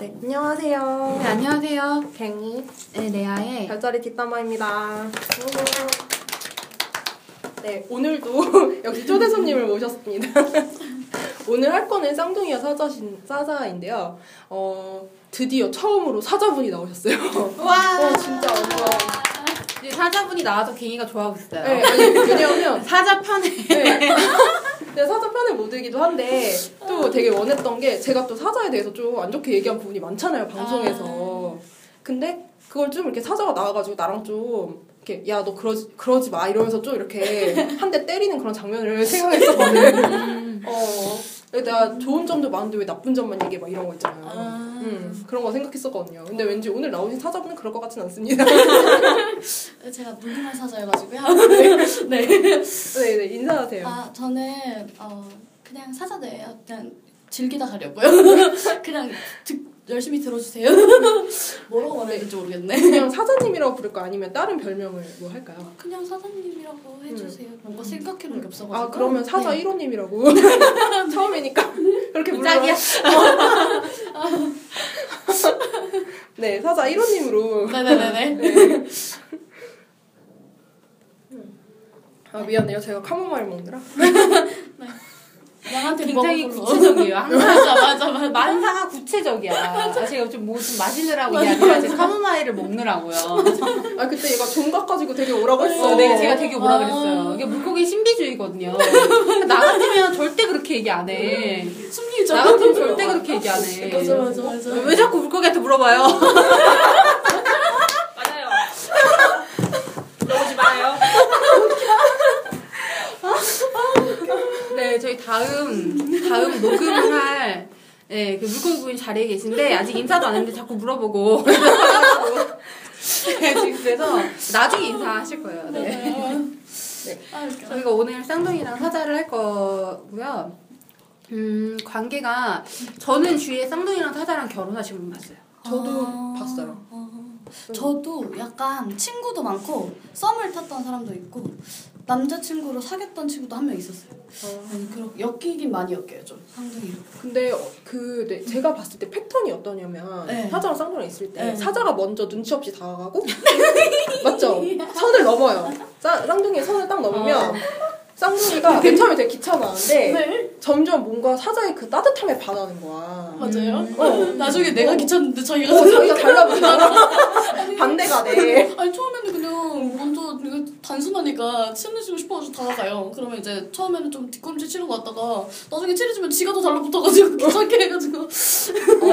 네, 안녕하세요. 네, 안녕하세요. 갱이 네, 레아의 별자리 뒷담화입니다. 네, 오늘도 역시 초대 손님을 모셨습니다. 오늘 할 거는 쌍둥이와 사자신, 사자인데요. 어, 드디어 처음으로 사자분이 나오셨어요. 와 어, 진짜 완전. 이제 사자분이 나와서 갱이가 좋아하고 있어요. 네, 아니, 왜냐면 사자 편에 네. 제가 사자 편을 못 들기도 한데 또 되게 원했던 게 제가 또 사자에 대해서 좀 안 좋게 얘기한 부분이 많잖아요 방송에서. 근데 그걸 좀 이렇게 사자가 나와가지고 나랑 좀 이렇게 야 너 그러지 그러지 마 이러면서 좀 이렇게 한 대 때리는 그런 장면을 생각했었거든. 어. 내가 좋은 점도 많은데 왜 나쁜 점만 얘기해 막 이런 거 있잖아요. 음, 그런 거 생각했었거든요. 근데 왠지 오늘 나오신 사자분은 그럴 것 같진 않습니다. 제가 무늬만 사자여가지고요. 네. 네, 네, 인사하세요. 아 저는 어 그냥 사자네요. 그냥 즐기다 가려고요. 그냥 듣, 열심히 들어주세요. 뭐라고 말해야 될지 모르겠네. 그냥 사자님이라고 부를까 아니면 다른 별명을 뭐 할까요? 그냥 사장님이라고 해주세요. 뭔가 생각해본 게 없어가지고. 아 그러면 사자 네. 1호님이라고 처음이니까 그렇게 불러요. 짝이야. 네 사자 1호님으로. 네네네 네. 아 미안해요 제가 카모마일 먹느라. 양한테 굉장히. 구체적이에요. 항상 맞아 맞아 맞아. 만사가 구체적이야. 아, 제가 좀 뭐 좀 마시느라고 이게 아니라 제가 카모마일을 먹느라고요. 아 그때 얘가 종각 가지고 되게 오라고 했어. 어, 네, 제가 되게 뭐라 아. 그랬어요. 이게 물고기 신비주의거든요. 나 같으면 절대 그렇게 얘기 안 해. 숨기죠. 나 같으면 절대 그렇게 얘기 안 해. 맞아 맞아 맞아. 왜 자꾸 물고기한테 물어봐요? 그러지 마요. 네, 저희 다음 녹음을 할 네, 그 물고기 부인 자리에 계신데 아직 인사도 안 했는데 자꾸 물어보고 네, 지금 그래서 나중에 인사하실 거예요. 네. 아, 웃겨. 저희가 오늘 쌍둥이랑 사자를 할 거고요. 음, 관계가 저는 주위에 쌍둥이랑 사자랑 결혼하신 분 봤어요. 저도 아. 봤어요. 어. 저도 약간 친구도 많고 썸을 탔던 사람도 있고 남자친구로 사귀었던 친구도 한 명 있었어요. 아니 그렇게 엮이긴 많이 엮여요 좀 상둥이로. 근데 어, 그 네, 제가 봤을 때 패턴이 어떠냐면 네. 사자랑 쌍둥이랑 있을 때 네. 사자가 먼저 눈치 없이 다가가고 맞죠? 선을 넘어요. 쌍, 쌍둥이의 선을 딱 넘으면 쌍둥이가 맨 처음에 되게 귀찮아하는데 네. 점점 뭔가 사자의 그 따뜻함에 반하는 거야. 맞아요. 어. 나중에 내가 귀찮은데 자기가 어, 자기가 달라붙잖아. 반대가 돼. 아니 처음에는 그냥 단순하니까 친해지고 싶어가지고 다가가요. 그러면 이제 처음에는 좀 뒷걸음질 치는 것 같다가 나중에 친해지면 지가 더 달라붙어가지고 귀찮게 해가지고. 어,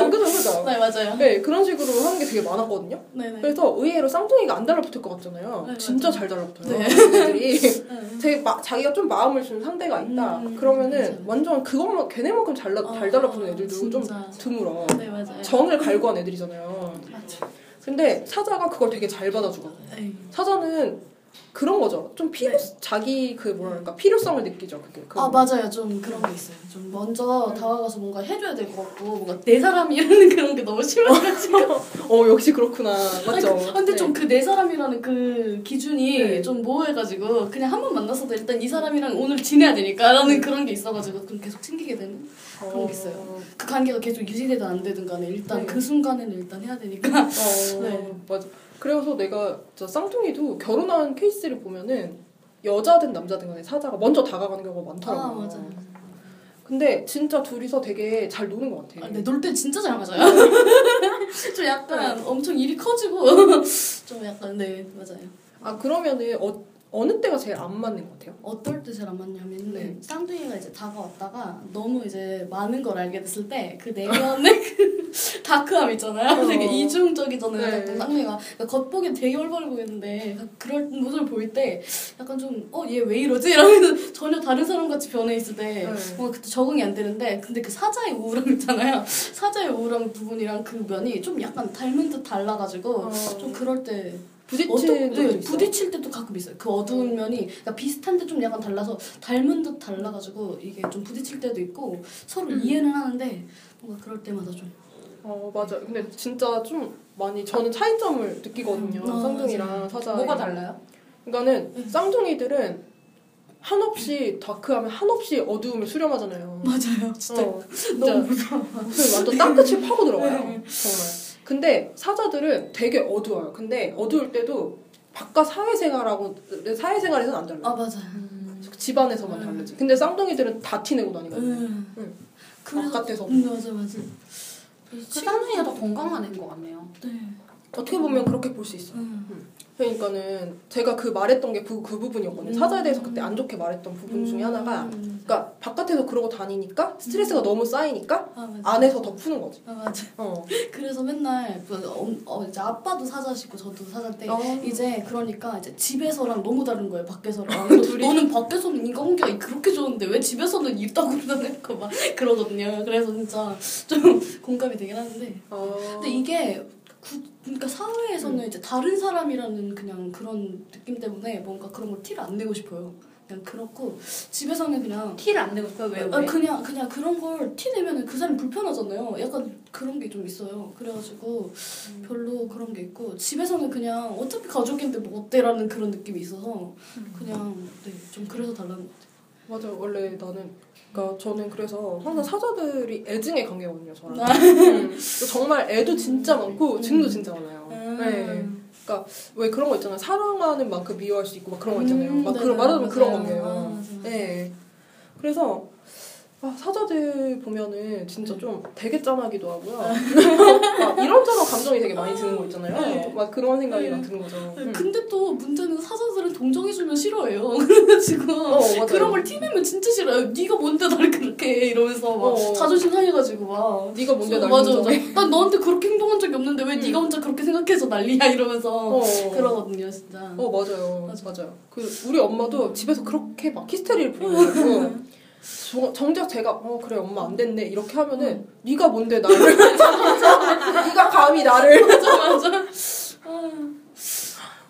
그죠, 그죠. 네 맞아요. 네, 그런 식으로 하는 게 되게 많았거든요. 네네. 그래서 의외로 쌍둥이가 안 달라붙을 것 같잖아요. 네, 진짜. 잘 달라붙어요. 네. 애들이. 네. 되게 마, 자기가 좀 마음을 주는 상대가 있다. 음, 그러면은 맞아요. 완전 그것만 걔네만큼 잘, 나- 잘 어, 달라붙는 애들도 좀 진짜. 드물어. 네 맞아요. 정을 갈구한 애들이잖아요. 맞아. 근데 사자가 그걸 되게 잘 받아주거든. 에이. 사자는 그런 거죠. 좀 필요 자기 그 뭐랄까 필요성을 느끼죠. 그게. 그 네. 아 맞아요 좀 그런 게 있어요 좀 먼저 다가가서 뭔가 해줘야 될 것 같고 뭔가 내 사람이라는 그런 게 너무 심해가지고 어 역시 그렇구나. 맞죠. 아니, 근데 네. 좀그 내 사람이라는 그 기준이 네. 좀 모호해가지고 그냥 한 번 만났어도 일단 이 사람이랑 오늘 지내야 되니까라는 그런 게 있어가지고 그럼 계속 챙기게 되는 그런 게 있어요. 그 관계가 계속 유지되든 안 되든 간에 일단 네. 그 순간에는 일단 해야 되니까 어, 네. 맞아. 그래서 내가 저 쌍둥이도 결혼한 케이스를 보면은 여자든 남자든 간에 사자가 먼저 다가가는 경우가 많더라고요. 아 맞아요. 근데 진짜 둘이서 되게 잘 노는 것 같아. 아, 네, 놀때 진짜 잘 맞아요. 좀 약간 엄청 일이 커지고. 좀 약간 네 맞아요. 아 그러면은 어, 어느 때가 제일 안 맞는 것 같아요? 어떨 때 제일 안 맞냐면 네. 쌍둥이가 이제 다가왔다가 너무 이제 많은 걸 알게 됐을 때 그 내면의 그 다크함 있잖아요. 어. 되게 이중적이잖아요. 네. 쌍둥이가 그러니까 겉보기엔 되게 올바르 보이는데 그럴 모습을 볼때 약간 좀 어 얘 왜 이러지? 이러면서 전혀 다른 사람 같이 변해 있을 때 네. 뭔가 그때 적응이 안 되는데 근데 그 사자의 우울함 있잖아요. 사자의 우울함 부분이랑 그 면이 좀 약간 닮은 듯 달라가지고 어. 좀 그럴 때 부딪히는 네. 부딪힐 때도 가끔 있어요. 그 어두운 면이 그러니까 비슷한데 좀 약간 달라서 닮은 듯 달라가지고 이게 좀 부딪힐 때도 있고 서로 음. 이해는 하는데 뭔가 그럴 때마다 좀 어 맞아. 근데 진짜 좀 많이 저는 차이점을 느끼거든요. 아, 쌍둥이랑 사자. 뭐가 달라요? 그러니까는 쌍둥이들은 한없이 다크하면 한없이 어두움을 수렴하잖아요. 맞아요. 진짜 어, 진짜 너무 무서워. 완전 땅끝을 파고 들어가요. 네. 정말. 근데 사자들은 되게 어두워요. 근데 어두울 때도 바깥 사회생활하고 사회생활에서는 안 달라요. 아 맞아요. 집안에서만 다르지. 근데 쌍둥이들은 다 티내고 다니거든요. 응. 응. 그래서 바깥에서. 응, 맞아 맞아. 그 쌍둥이가 더 건강한 애인 것 같네요. 네. 어떻게 보면 그렇게 볼 수 있어요. 응. 그러니까는 제가 그 말했던 게그 그 부분이었거든요. 음. 사자에 대해서 그때 안 좋게 말했던 부분 중에 하나가 음. 그러니까 바깥에서 그러고 다니니까 스트레스가 너무 쌓이니까 아. 안에서 더 푸는 거지. 아 맞아. 어. 그래서 맨날 그 어, 어, 이제 아빠도 사자시고 저도 사자인데 어. 이제 그러니까 이제 집에서랑 너무 다른 거예요 밖에서랑 둘이- 너는 밖에서는 인간관계가 그렇게 좋은데 왜 집에서는 입다구로 다닐까 막 그러거든요 그래서 진짜 좀 공감이 되긴 하는데 어. 근데 이게 구, 그러니까 사회에서는 이제 다른 사람이라는 그냥 그런 느낌 때문에 뭔가 그런 걸 티를 안 내고 싶어요 그냥 그렇고 집에서는 그냥 티를 안 내고 싶어요. 왜 왜? 아, 그냥 그냥 그런 걸 티 내면은 그 사람 불편하잖아요. 약간 그런 게 좀 있어요. 그래가지고 별로 그런 게 있고 집에서는 그냥 어차피 가족인데 뭐 어때라는 그런 느낌이 있어서 그냥 네 좀 그래서 달라는 것 같아요. 맞아. 원래 나는 그러니까 저는 그래서 항상 사자들이 애증의 관계거든요. 저랑. 아. 음. 정말 애도 진짜 많고 증도 진짜 많아요. 음. 네. 왜 그런 거 있잖아요. 사랑하는 만큼 미워할 수 있고 막 그런 거 있잖아요. 음, 막 네, 그런 네, 말하자면 그런. 관계예요. 아, 맞아. 네. 그래서 아, 사자들 보면은 진짜 네. 좀 되게 짠하기도 하고요. 막 이런저런 감정이 되게 많이 드는 거 있잖아요. 네. 막 그런 생각이 네. 막 드는 거죠. 음. 근데 또 문제는 사자들은 동정해주면 싫어해요. 그래가지고 어. 그런 걸 티내면 진짜 싫어요. 네가 뭔데 나를 그렇게 해 이러면서 막 어. 자존심 상해가지고 막 네가 뭔데 날 맞아? 맞아. 난 너한테 그렇게 행동한 적이 없는데 왜 음. 네가 혼자 그렇게 생각해서 난리야 이러면서 어. 그러거든요 진짜. 어 맞아요. 맞아. 맞아요. 그 우리 엄마도 집에서 그렇게 막 히스테리를 부리고 정- 정작 제가 어 그래 엄마 안 됐네 이렇게 하면은 네가 뭔데 나를 네가 감히 나를 맞아 맞아. 아,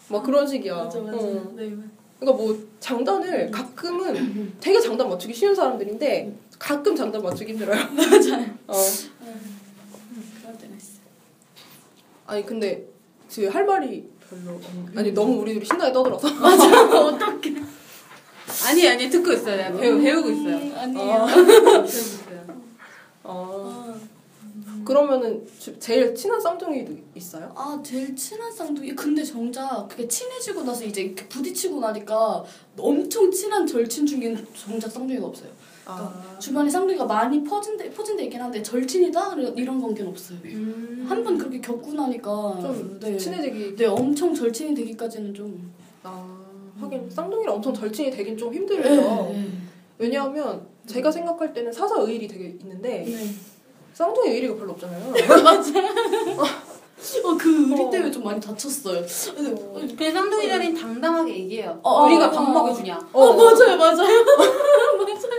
막 그런 식이야. 맞아 맞아. 어. 네. 그러니까 뭐 장단을 가끔은 되게 장단 맞추기 쉬운 사람들인데 가끔 장단 맞추기 힘들어요. 맞아요. 어. 그럴 때가 있어. 아니 근데 지금 할 말이 별로 없- 아니 너무 우리 둘이 신나게 떠들어서 어떡해. 아니 아니 듣고 있어요. 내가 배우 배우고 있어요. 음, 아니에요. 배우고 있어요. 어. 아, 그러면은 주- 제일 친한 쌍둥이도 있어요? 아 제일 친한 쌍둥이 근데 정작 그게 친해지고 나서 이제 이렇게 부딪히고 나니까 엄청 친한 절친 중엔 정작 쌍둥이가 없어요. 아. 주변에 쌍둥이가 많이 퍼진 데 퍼진 데 있긴 한데 절친이다 이런 관계는 없어요. 음. 한 번 그렇게 겪고 나니까 좀 네. 친해지기 네 엄청 절친이 되기까지는 좀 아 하긴 쌍둥이랑 엄청 절친이 되긴 좀 네. 힘들죠. 왜냐하면 제가 생각할 때는 사사 의일이 되게 있는데 네. 쌍둥이 의리가 별로 없잖아요. 어그 의리 어. 때문에 좀 많이 다쳤어요. 어. 그 쌍둥이들은 당당하게 얘기해요. 어, 우리가 어, 밥 어. 먹여주냐. 어, 맞아요 맞아요.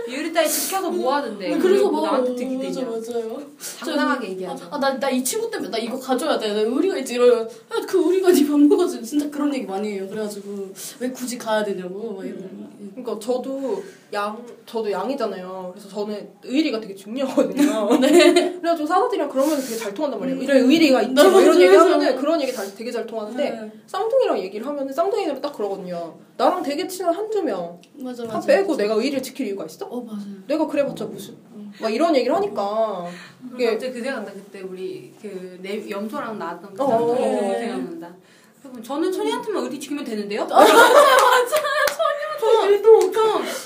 유리 딸 지켜서 뭐 하는데. 그래서 그리고 막 나한테 맞아 들이대냐. 맞아요. 당당하게 얘기하죠. 아나 나 이 친구 때문에 나 이거 가져야 돼. 나 의리가 있지 이러면 야, 그 의리가 네밥 먹어줘. 진짜 그런 얘기 많이 해요. 그래가지고 왜 굳이 가야 되냐고 막 이런. 그러니까 저도 양 저도 양이잖아요. 그래서 저는 의리가 되게 중요하거든요. 네. 그래가지고 사사들이랑 그러면 되게 잘 통한단 말이에요. 음. 이런 의리가 있지. 네, 막 이런 얘기. 하면은 그런 얘기 다, 되게 잘 통하는데 네. 쌍둥이랑 얘기를 하면은 쌍둥이들은 딱 그러거든요. 나랑 되게 친한 한두 명 맞아 다 맞아. 빼고 내가 의리를 지킬 이유 가 있어? 어 맞아요. 내가 그래봤자 무슨 막 이런 얘기를 하니까 그게 이게 갑자기 그 생각난다. 그때 우리 그 내, 염소랑 나왔던 그 어, 어, 그 어. 생각난다. 여러분 저는 천이한테만 의리 지키면 되는데요? 맞아 맞아.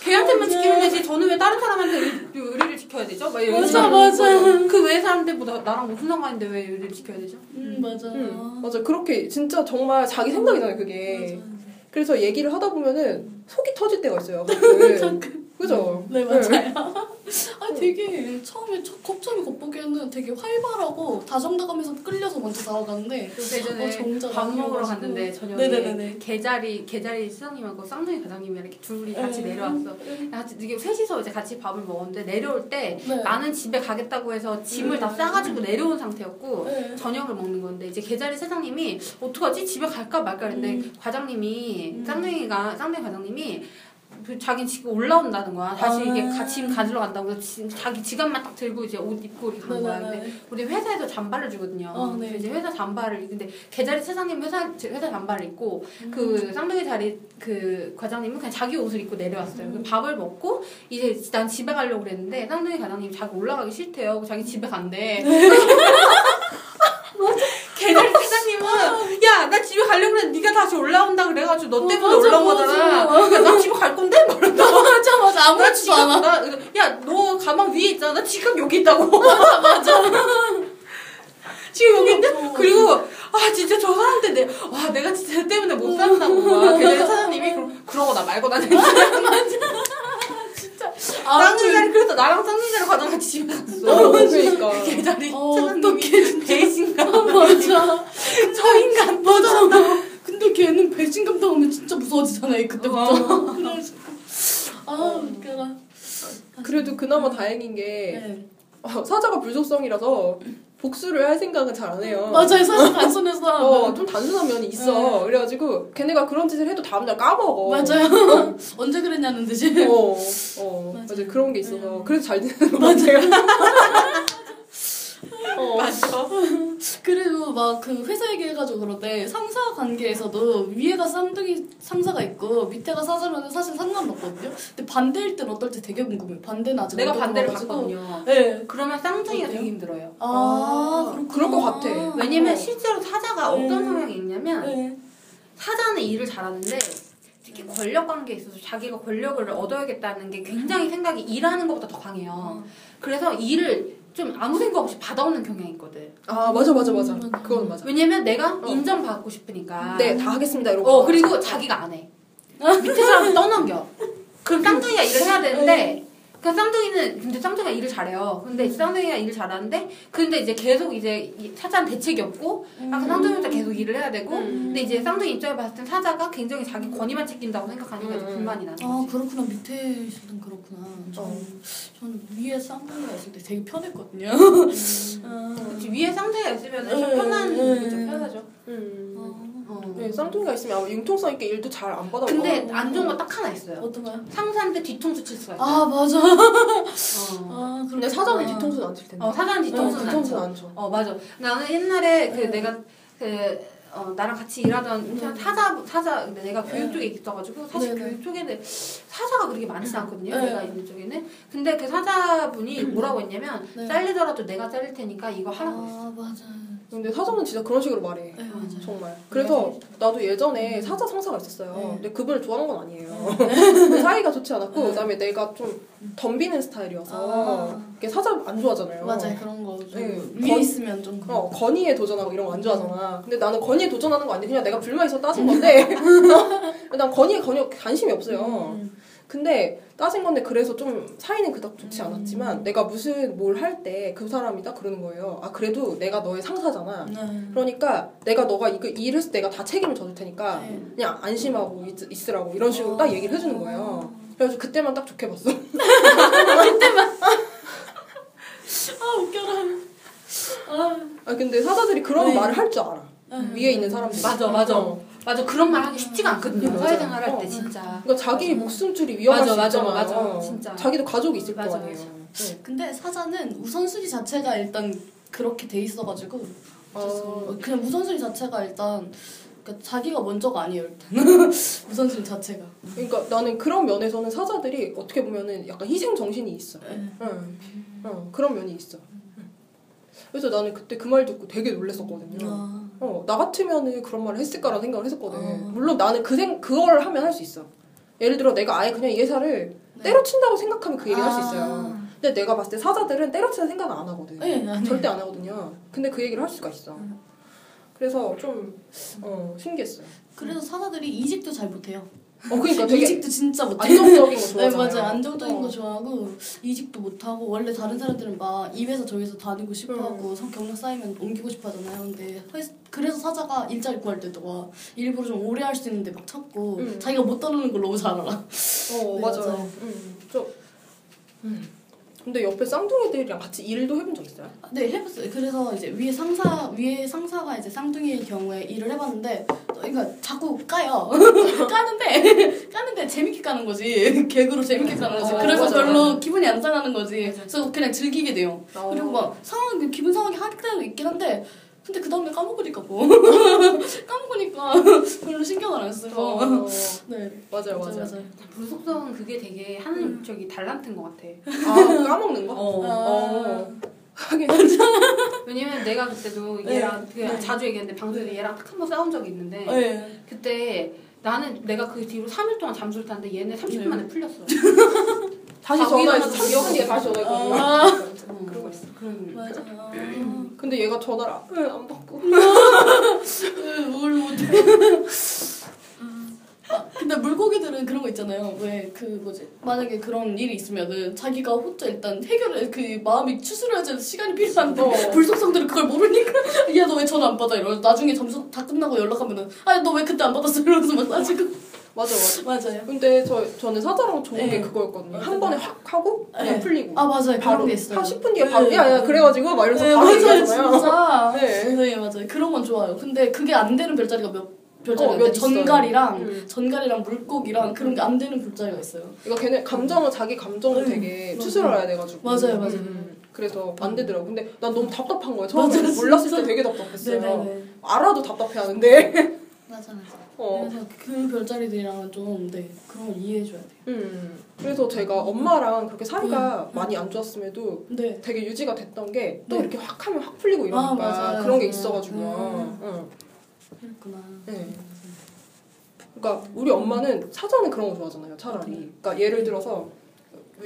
걔한테만 지키면 되지. 저는 왜 다른 사람한테 의, 의리를 지켜야 되죠? 막 이런 맞아, 생각. 맞아. 그외 사람들 보다 나랑 무슨 상관인데 왜 의리를 지켜야 되죠? 음 맞아. 음, 맞아 그렇게 진짜 정말 자기 생각이잖아요 그게 맞아. 그래서 얘기를 하다 보면은 속이 터질 때가 있어요 가끔. 그죠? 네 맞아요. 아 되게 처음에 첫 kop점이 겉보기에는 되게 활발하고 다정다감해서 끌려서 먼저 그 예전에 어, 정작 밥 먹으러. 갔는데 저녁에 네네네네. 개자리 개자리 수장님하고 쌍둥이 과장님이 이렇게 둘이 같이 네. 내려왔어. 같이 이게 셋이서 이제 같이 밥을 먹었는데 내려올 때 네. 나는 집에 가겠다고 해서 짐을 다 음. 싸가지고 내려온 상태였고 네. 저녁을 먹는 건데 이제 개자리 사장님이 어떡하지 집에 갈까 말까 했는데 음. 과장님이 음. 쌍둥이가 쌍둥이 과장님이 그 자기 지금 올라온다는 거야. 다시 아. 이게 가, 짐 가지러 간다고. 그래서 지, 자기 지갑만 딱 들고 이제 옷 입고 이렇게 간 거야. 근데. 우리 회사에서 잠바를 주거든요. 어, 네. 이제 회사 잠바를 근데 계자리 차장님 회사 회사 잠바를 입고 음. 그 쌍둥이 자리 그 과장님은 그냥 자기 옷을 입고 내려왔어요. 음. 그 밥을 먹고 이제 난 집에 가려고 그랬는데 쌍둥이 과장님 자기 올라가기 싫대요. 자기 집에 간대. 계자리 차장님은 야 나 집에 가려고 그랬는데 네가 다시 올라온다 그래가지고 너 어, 때문에 맞아, 올라온 거잖아. 맞아. 그러니까 나 집에 갈 건데 말한다. 맞아 맞아 나 아무렇지도 않아. 야너 가방 위에 있잖아. 나 지금 여기 있다고. 맞아 맞아. 지금 여기 있는데 맞아. 그리고 아 진짜 저 사람 때문에 와 내가 진짜 쟤 때문에 못 산다고 막 그래서 사장님이 그러, 그러고 나 말고 다녔지. 아, 쌍둥이 자리 그래서 나랑 쌍둥이 자리 과장 같이 집에 갔어. 어, 그러니까. 그 자리 어, 사장님이 배신감. 맞아. 저 인간 맞아. 근데 걔는 배신감 당하면 진짜 무서워지잖아요 그때부터. 그래가지고. 아 웃겨라. 그래도 그나마 다행인 게 네. 어, 사자가 불속성이라서 복수를 할 생각은 잘 안 해요. 맞아요 사실 단순해서. 어, 좀 단순한 면이 있어. 그래가지고 걔네가 그런 짓을 해도 다음날 까먹어. 맞아요. 언제 그랬냐는 듯이. 어, 어, 맞아요. 맞아. 그런 게 있어서. 음. 그래서 잘 되는 거 같아요. 어. 맞아. 그리고 막 그 회사 얘기해가지고 그런데 상사 관계에서도 위에가 쌍둥이 상사가 있고 밑에가 사자면 사실 상관없거든요. 근데 반대일 땐 어떨지 되게 궁금해요. 반대는 아직 내가 못 반대를. 봤거든요. 네. 그러면 쌍둥이가? 되게 힘들어요. 아, 아. 그럴 것 같아. 왜냐면 어. 실제로 사자가 네. 어떤 성향이 있냐면 네. 사자는 일을 잘하는데 특히 권력 관계에 있어서 자기가 권력을 얻어야겠다는 게 굉장히 생각이 일하는 것보다 더 강해요. 그래서 일을 좀 아무 생각 없이 받아오는 경향이 있거든. 아, 맞아, 맞아, 맞아. 음, 그건 맞아. 왜냐면 내가 어. 인정받고 싶으니까. 네, 다 하겠습니다. 이러고. 어 그리고 자기가 안 해. 밑에 사람 떠넘겨. 그럼 쌍둥이가 일을 해야 되는데 그 쌍둥이는 근데 쌍둥이가 일을 잘해요. 근데 쌍둥이가 일을 잘하는데 근데 이제 계속 이제 이 사자는 대책이 없고 약간 쌍둥이 혼자 계속 일을 해야 되고 음. 근데 이제 쌍둥이 입장에 봤을 땐 사자가 굉장히 자기 권위만 챙긴다고 생각하니까 이제 음. 불만이 나는 아. 그렇구나 밑에 있는 그렇구나. 저는 어. 저는 위에 쌍둥이가 있을 때 되게 편했거든요. 아, 그치, 위에 쌍둥이가 있으면 좀 음, 편한 음. 편하죠. 음. 어. 어. 네, 쌍둥이가 있으면 아마 융통성 있게 일도 잘 안 받아올 근데 거안 좋은 거 딱 하나 있어요. 어떤 거요? 상사한테 뒤통수 칠 수가 있어. 아 맞아. 어. 아 근데 사자는 뒤통수는 안 칠 텐데. 어, 사자는 뒤통수는 안 쳐. 뒤통수는 안 쳐. 어 맞아. 나는 옛날에 그 네. 내가 그 어, 나랑 같이 일하던 네. 사자 사자 근데 내가 교육 네. 쪽에 있어가지고 사실 네, 네. 교육 쪽에는 사자가 그렇게 많지 않거든요. 네. 내가 있는 쪽에는. 근데 그 사자분이 뭐라고 했냐면 네. 잘리더라도 내가 잘릴 테니까 이거 하라고 했어. 아 맞아. 근데 사자는 진짜 그런 식으로 말해. 네. 정말. 그래서 나도 예전에 음. 사자 상사가 있었어요. 네. 근데 그분을 좋아하는 건 아니에요. 근데 사이가 좋지 않았고, 네. 그다음에 내가 좀 덤비는 스타일이어서 아. 이게 사자 안 좋아하잖아요. 맞아요 그런 거좀 네. 위에 건- 있으면 좀 그런 어, 거. 건의에 도전하고 이런 거 안 좋아하잖아. 근데 나는 건의에 도전하는 거 아닌데 그냥 내가 불만 있어 따진 건데 난 건의에 건의 관심이 없어요. 음. 근데 따진 건데 그래서 좀 사이는 그닥 좋지 음. 않았지만 내가 무슨 뭘 할 때 그 사람이다 그러는 거예요. 아 그래도 내가 너의 상사잖아. 네. 그러니까 내가 너가 이거 일을 했을 때 내가 다 책임을 져줄 테니까 네. 그냥 안심하고 있, 있으라고 이런 식으로 아. 딱 얘기를 해주는 거예요. 그래서 그때만 딱 좋게 봤어. 아 웃겨라. 아 아 근데 사자들이 그런 네. 말을 할 줄 알아. 위에 있는 사람들. 맞아 맞아 어. 맞아 그런 말 하기 쉽지가 않거든요. 맞아. 사회생활 할때 어. 진짜. 그러니까 자기 목숨줄이 위험할 맞아, 수 맞아, 있잖아. 맞아. 어. 진짜. 자기도 가족이 있을 맞아, 거 아니에요. 맞아. 네. 근데 사자는 우선순위 자체가 일단 그렇게 돼 있어가지고 어. 그냥 우선순위 자체가 일단 그러니까 자기가 먼저가 아니에요 일단 우선순위 자체가. 그러니까 나는 그런 면에서는 사자들이 어떻게 보면은 약간 희생 정신이 있어. 네. 응. 어, 그런 면이 있어. 응. 그래서 나는 그때 그 말 듣고 되게 놀랬었거든요. 아, 어, 나 같으면은 그런 말을 했을까라는 생각을 했었거든. 어. 물론 나는 그 생, 그걸 하면 할 수 있어. 예를 들어 내가 아예 그냥 이 회사를 네. 때려친다고 생각하면 그 얘기를 할수 있어요. 아. 근데 내가 봤을 때 사자들은 때려치는 생각은 안 하거든. 네, 안 해요. 절대 안 하거든요. 근데 그 얘기를 할 수가 있어. 음. 그래서 좀 어, 신기했어요. 그래서 사자들이 이직도 잘 못해요. 어, 그러니까 되게 이직도 진짜 못해. 안정적인 거네 좋아하잖아요. 맞아요 안정적인 어. 거 좋아하고 이직도 못하고 원래 다른 사람들은 막이 회사 저 회사 다니고 싶어하고 성 경력 쌓이면 옮기고 싶어하잖아요 근데 그래서 사자가 일자리 구할 때도 막 일부러 좀 오래 할 수 있는데 막 찾고 음. 자기가 못 따르는 걸 너무 잘 알아 어, 네, 맞아요. 맞아요. 음, 좀. 음. 근데 옆에 쌍둥이들이랑 같이 일도 해본 적 있어요? 네 해봤어요 그래서 이제 위에 상사 위에 상사가 이제 쌍둥이의 경우에 일을 해봤는데 그러니까 자꾸 까요. 까는데 까는데 재밌게 까는 거지. 개그로 재밌게 까는 거지. 어, 그래서 맞아, 별로. 기분이 안 상하는 거지. 그래서 그냥 즐기게 돼요. 어. 그리고 막 상황 기분 상하게 할 때도 있긴 한데 근데 그 다음에 까먹으니까 뭐 까먹으니까 별로 신경을 안 써서 어, 네 맞아요, 맞아요. 불속성은 그게 되게 하는 저기 달란트인 것 같아. 아, 까먹는 거? 어. 어. 하긴. 왜냐면 내가 그때도 네. 얘랑 그 네. 자주 얘기했는데 방송에서 얘랑 딱 한 번 싸운 적이 있는데 네. 그때 나는 내가 그 뒤로 3일 동안 잠수를 탔는데 얘네 30분 네. 만에 풀렸어. 다시 아, 전화해서 위로하는 30분 뒤에 다시 전화했거든요. 아. 어, 그런 거 있어. 그런 맞아. 근데 얘가 전화를 안- 안 받고. 뭘 못해. 아, 근데 물고기들은 그런 거 있잖아요. 왜 그 뭐지? 만약에 그런 일이 있으면은 자기가 혼자 일단 해결해 그 마음이 추스려질 시간이 필요한데 어. 불속성들은 그걸 모르니까 야 너 왜 전화 안 받아 이러. 나중에 점수 다 끝나고 연락하면은 아너 왜 그때 안 받았어 이러면서 막 따지고. 맞아, 맞아. 맞아요. 근데 저, 저는 사자랑 좋은 네. 게 그거였거든요. 한 네. 번에 확 하고 그냥 네. 풀리고. 아 맞아요. 바로 게 있어요. 한 10분 뒤에 바로 네. 야, 야, 그래가지고 막 이러면서 네, 바로 맞아요. 진짜. 네. 네, 맞아요. 그런 건 좋아요. 근데 그게 안 되는 별자리가 몇 별자리가 어, 몇 전갈이랑. 음. 전갈이랑 물고기랑 그런 게 안 되는 별자리가 있어요. 이거 걔네 감정은 자기 감정을 네. 되게. 추스러야 돼가지고. 맞아요, 맞아요. 음, 그래서 안 되더라고. 근데 난 너무 답답한 거야. 처음에 몰랐을 진짜. 때 되게 답답했어요. 네네네. 알아도 답답해하는데. 맞아 맞아. 어. 그래서 그 별자리들이랑은 좀 네, 그런 걸 이해해줘야 돼요. 음. 그래서 제가 엄마랑 그렇게 사이가 음. 많이 안 좋았음에도 네. 되게 유지가 됐던 게또 네. 이렇게 확 하면 확 풀리고 이러니까 아. 그런 게 음. 있어가지고요. 응. 그랬구나. 네. 그러니까 우리 엄마는 사자는 그런 거 좋아하잖아요. 차라리. 그러니까 예를 들어서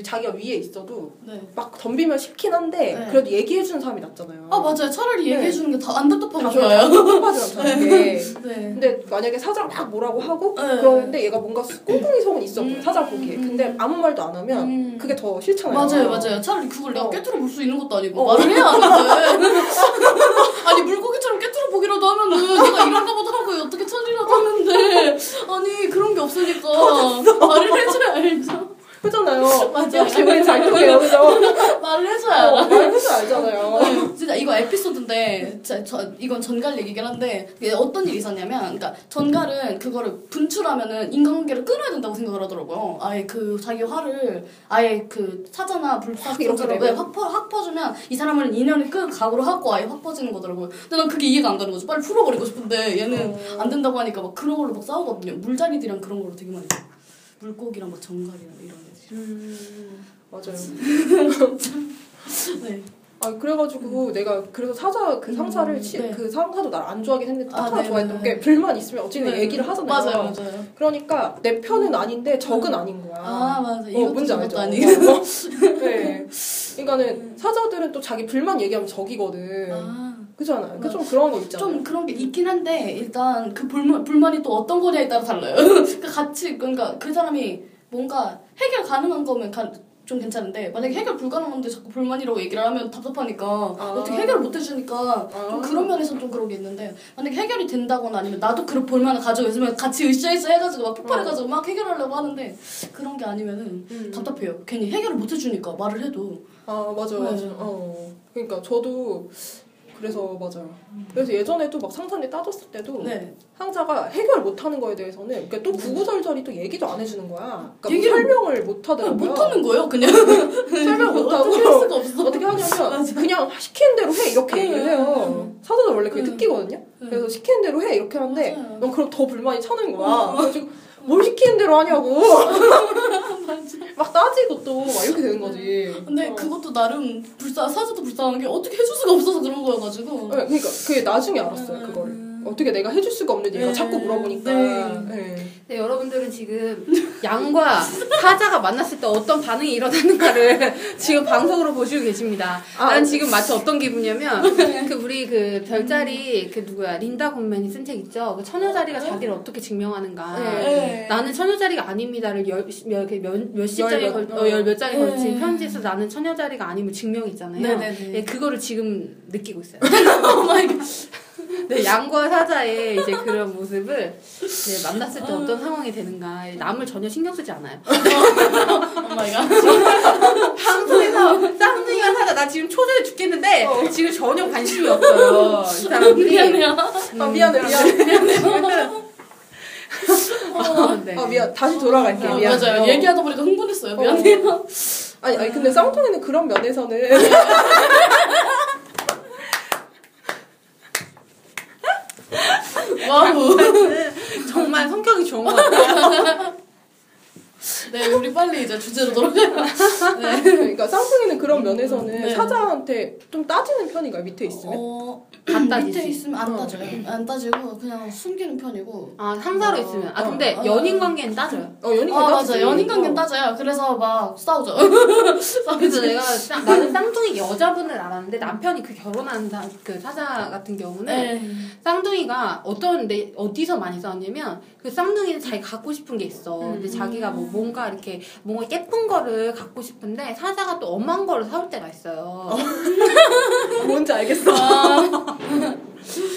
자기가 위에 있어도 네. 막 덤비면 싫긴 한데 네. 그래도 얘기해 주는 사람이 낫잖아요. 아 맞아요. 차라리 네. 얘기해 주는 게 다 안 답답하고 다 좋아요. 답답하지 않다는 게. 네. 근데 만약에 사자가 막 뭐라고 하고 네. 그러는데 얘가 뭔가 꽁꽁이 속은 있어 음. 사자 보기에. 음. 근데 아무 말도 안 하면 음. 그게 더 싫잖아요. 맞아요, 맞아요. 차라리 그걸 내가 어. 깨트려 볼 수 있는 것도 아니고 어. 말을 해야 하는데. 아니 물고기처럼 깨트려 보기라도 하면은 내가 이런가 보다 하고 어떻게 처리라도 하는데 아니 그런 게 없으니까 말을 해줘야 알죠. 그잖아요. 맞아요. 기분이 잘 통해요, 그죠? 말을 해줘야 어, 알아. 말해서 알잖아요. 네, 진짜 이거 에피소드인데 저, 저, 이건 전갈 얘기긴 한데 어떤 일이 있었냐면 그러니까 전갈은 그거를 분출하면은 인간관계를 끊어야 된다고 생각을 하더라고요. 아예 그 자기 화를 아예 그 사자나 불사 확 이렇게 네? 확, 퍼, 확 퍼주면 이 사람은 인연을 끊 각오로 하고 아예 확 퍼지는 거더라고요. 근데 난 그게 이해가 안 가는 거죠. 빨리 풀어버리고 싶은데 얘는 어. 안 된다고 하니까 막 그런 걸로 막 싸우거든요. 물자리들이랑 그런 걸로 되게 많이. 물고기랑 막 전갈이랑 이런 음, 맞아요. 네. 아 그래가지고 내가 그래서 사자 그 상사를 음, 치, 네. 그 상사도 날 안 좋아하긴 했는데 딱 아, 하나 네, 좋아했던 네, 게 불만 있으면 어찌든 네. 얘기를 하잖아요. 맞아요, 맞아요. 그러니까 내 편은 아닌데 적은 아닌 거야. 아 맞아. 어, 뭔지 알죠? 아니고. 어. 네. 그러니까는 사자들은 또 자기 불만 얘기하면 적이거든. 아. 그잖아요. 그좀 그런 거 있잖아요. 좀 그런 게 있긴 한데 일단 그 불만 불만이 또 어떤 거냐에 따라 달라요. 그러니까 같이 그러니까 그 사람이 뭔가 해결 가능한 거면 가, 좀 괜찮은데 만약에 해결 불가능한데 자꾸 불만이라고 얘기를 하면 답답하니까 아. 어떻게 해결을 못 해주니까 좀 아. 그런 면에서 좀 그런 게 있는데 만약에 해결이 된다거나 아니면 나도 그런 불만을 가지고 있으면 같이 으쌰으쌰 해가지고 막 폭발해가지고 막 해결하려고 하는데 그런 게 아니면은 음. 답답해요. 괜히 해결을 못 해주니까 말을 해도 아 맞아 네. 맞아. 어. 그러니까 저도 그래서 맞아요. 그래서 예전에도 막 상사님 따졌을 때도 네. 상사가 해결 못하는 거에 대해서는 그러니까 또 구구절절히 또 얘기도 안 해주는 거야. 그러니까 뭐 얘기를 설명을 못 하더라고요. 못 하는 거예요, 그냥. 설명 못 하고 어떻게 하냐면 그냥 시키는 대로 해 이렇게 네. 얘기를 해요. 사자들 원래 그게 네. 특기거든요. 네. 그래서 시키는 대로 해 이렇게 하는데. 넌 그럼 더 불만이 차는 거야. 그래가지고 뭘 시키는 대로 하냐고. 막 따지고 또 막 이렇게 되는 거지. 근데 어. 그것도 나름 불쌍 사자도 불쌍한 게 어떻게 해줄 수가 없어서 그런 거여가지고 네, 그러니까 그게 나중에 알았어요 음. 그걸. 어떻게 내가 해줄 수가 없는 얘가 네. 자꾸 물어보니까. 네. 네. 네, 여러분들은 지금 양과 사자가 만났을 때 어떤 반응이 일어나는가를 지금 방송으로 보시고 계십니다. 아, 난 네. 지금 마치 어떤 기분이냐면 그 우리 그 별자리 그 누구야 린다 굿맨이 쓴 책 있죠. 그 처녀자리가 자기를 어떻게 증명하는가. 네. 나는 처녀자리가 아닙니다를 열, 몇, 몇, 몇 시장에 열 걸, 몇- 어, 열몇 장에 네. 걸친 편지에서 나는 처녀자리가 아니면 증명이 있잖아요. 네 네네. 예, 그거를 지금 느끼고 있어요. 오 my God. 네, 양과 사자의 이제 그런 모습을 네, 만났을 때 어떤 상황이 되는가. 남을 전혀 신경 쓰지 않아요. 방송에서 쌍둥이가 사자 나 지금 초조해 죽겠는데 지금 전혀 관심이 없어요. 이 사람들이 미안해요. 아 미안해 미안해. 네. 아 미안 다시 돌아갈게 아, 미안 맞아요. 어. 얘기하다 보니까 흥분했어요. 어. 미안해요. 아니 아니 근데 쌍둥이는 그런 면에서는 와우. 정말 성격이 좋은 것 같아요. 네, 우리 빨리 이제 주제로 돌아가요. 네. 그러니까 쌍둥이는 그런 면에서는 네. 사자한테 좀 따지는 편인가요 밑에 있으면? 어, 안 따지지. 밑에 있으면 안 어. 따져요. 안 따지고 그냥 숨기는 편이고. 아 상사로 있으면. 아 어, 근데 어, 연인 어. 관계는 따져요. 어 연인 아 따지지. 맞아 연인 관계 어. 따져요. 그래서 막 싸우죠. 그래서 내가 쌍- 나는 쌍둥이 여자분을 알았는데 남편이 그 결혼한 사, 그 사자 같은 경우는 네. 쌍둥이가 어떤 데 어디서 많이 싸웠냐면 그 쌍둥이는 자기 갖고 싶은 게 있어. 근데 자기가 뭐 뭔가 이렇게 뭔가 예쁜 거를 갖고 싶은데 사자가 또 엄한 거를 사올 때가 있어요. 뭔지 알겠어.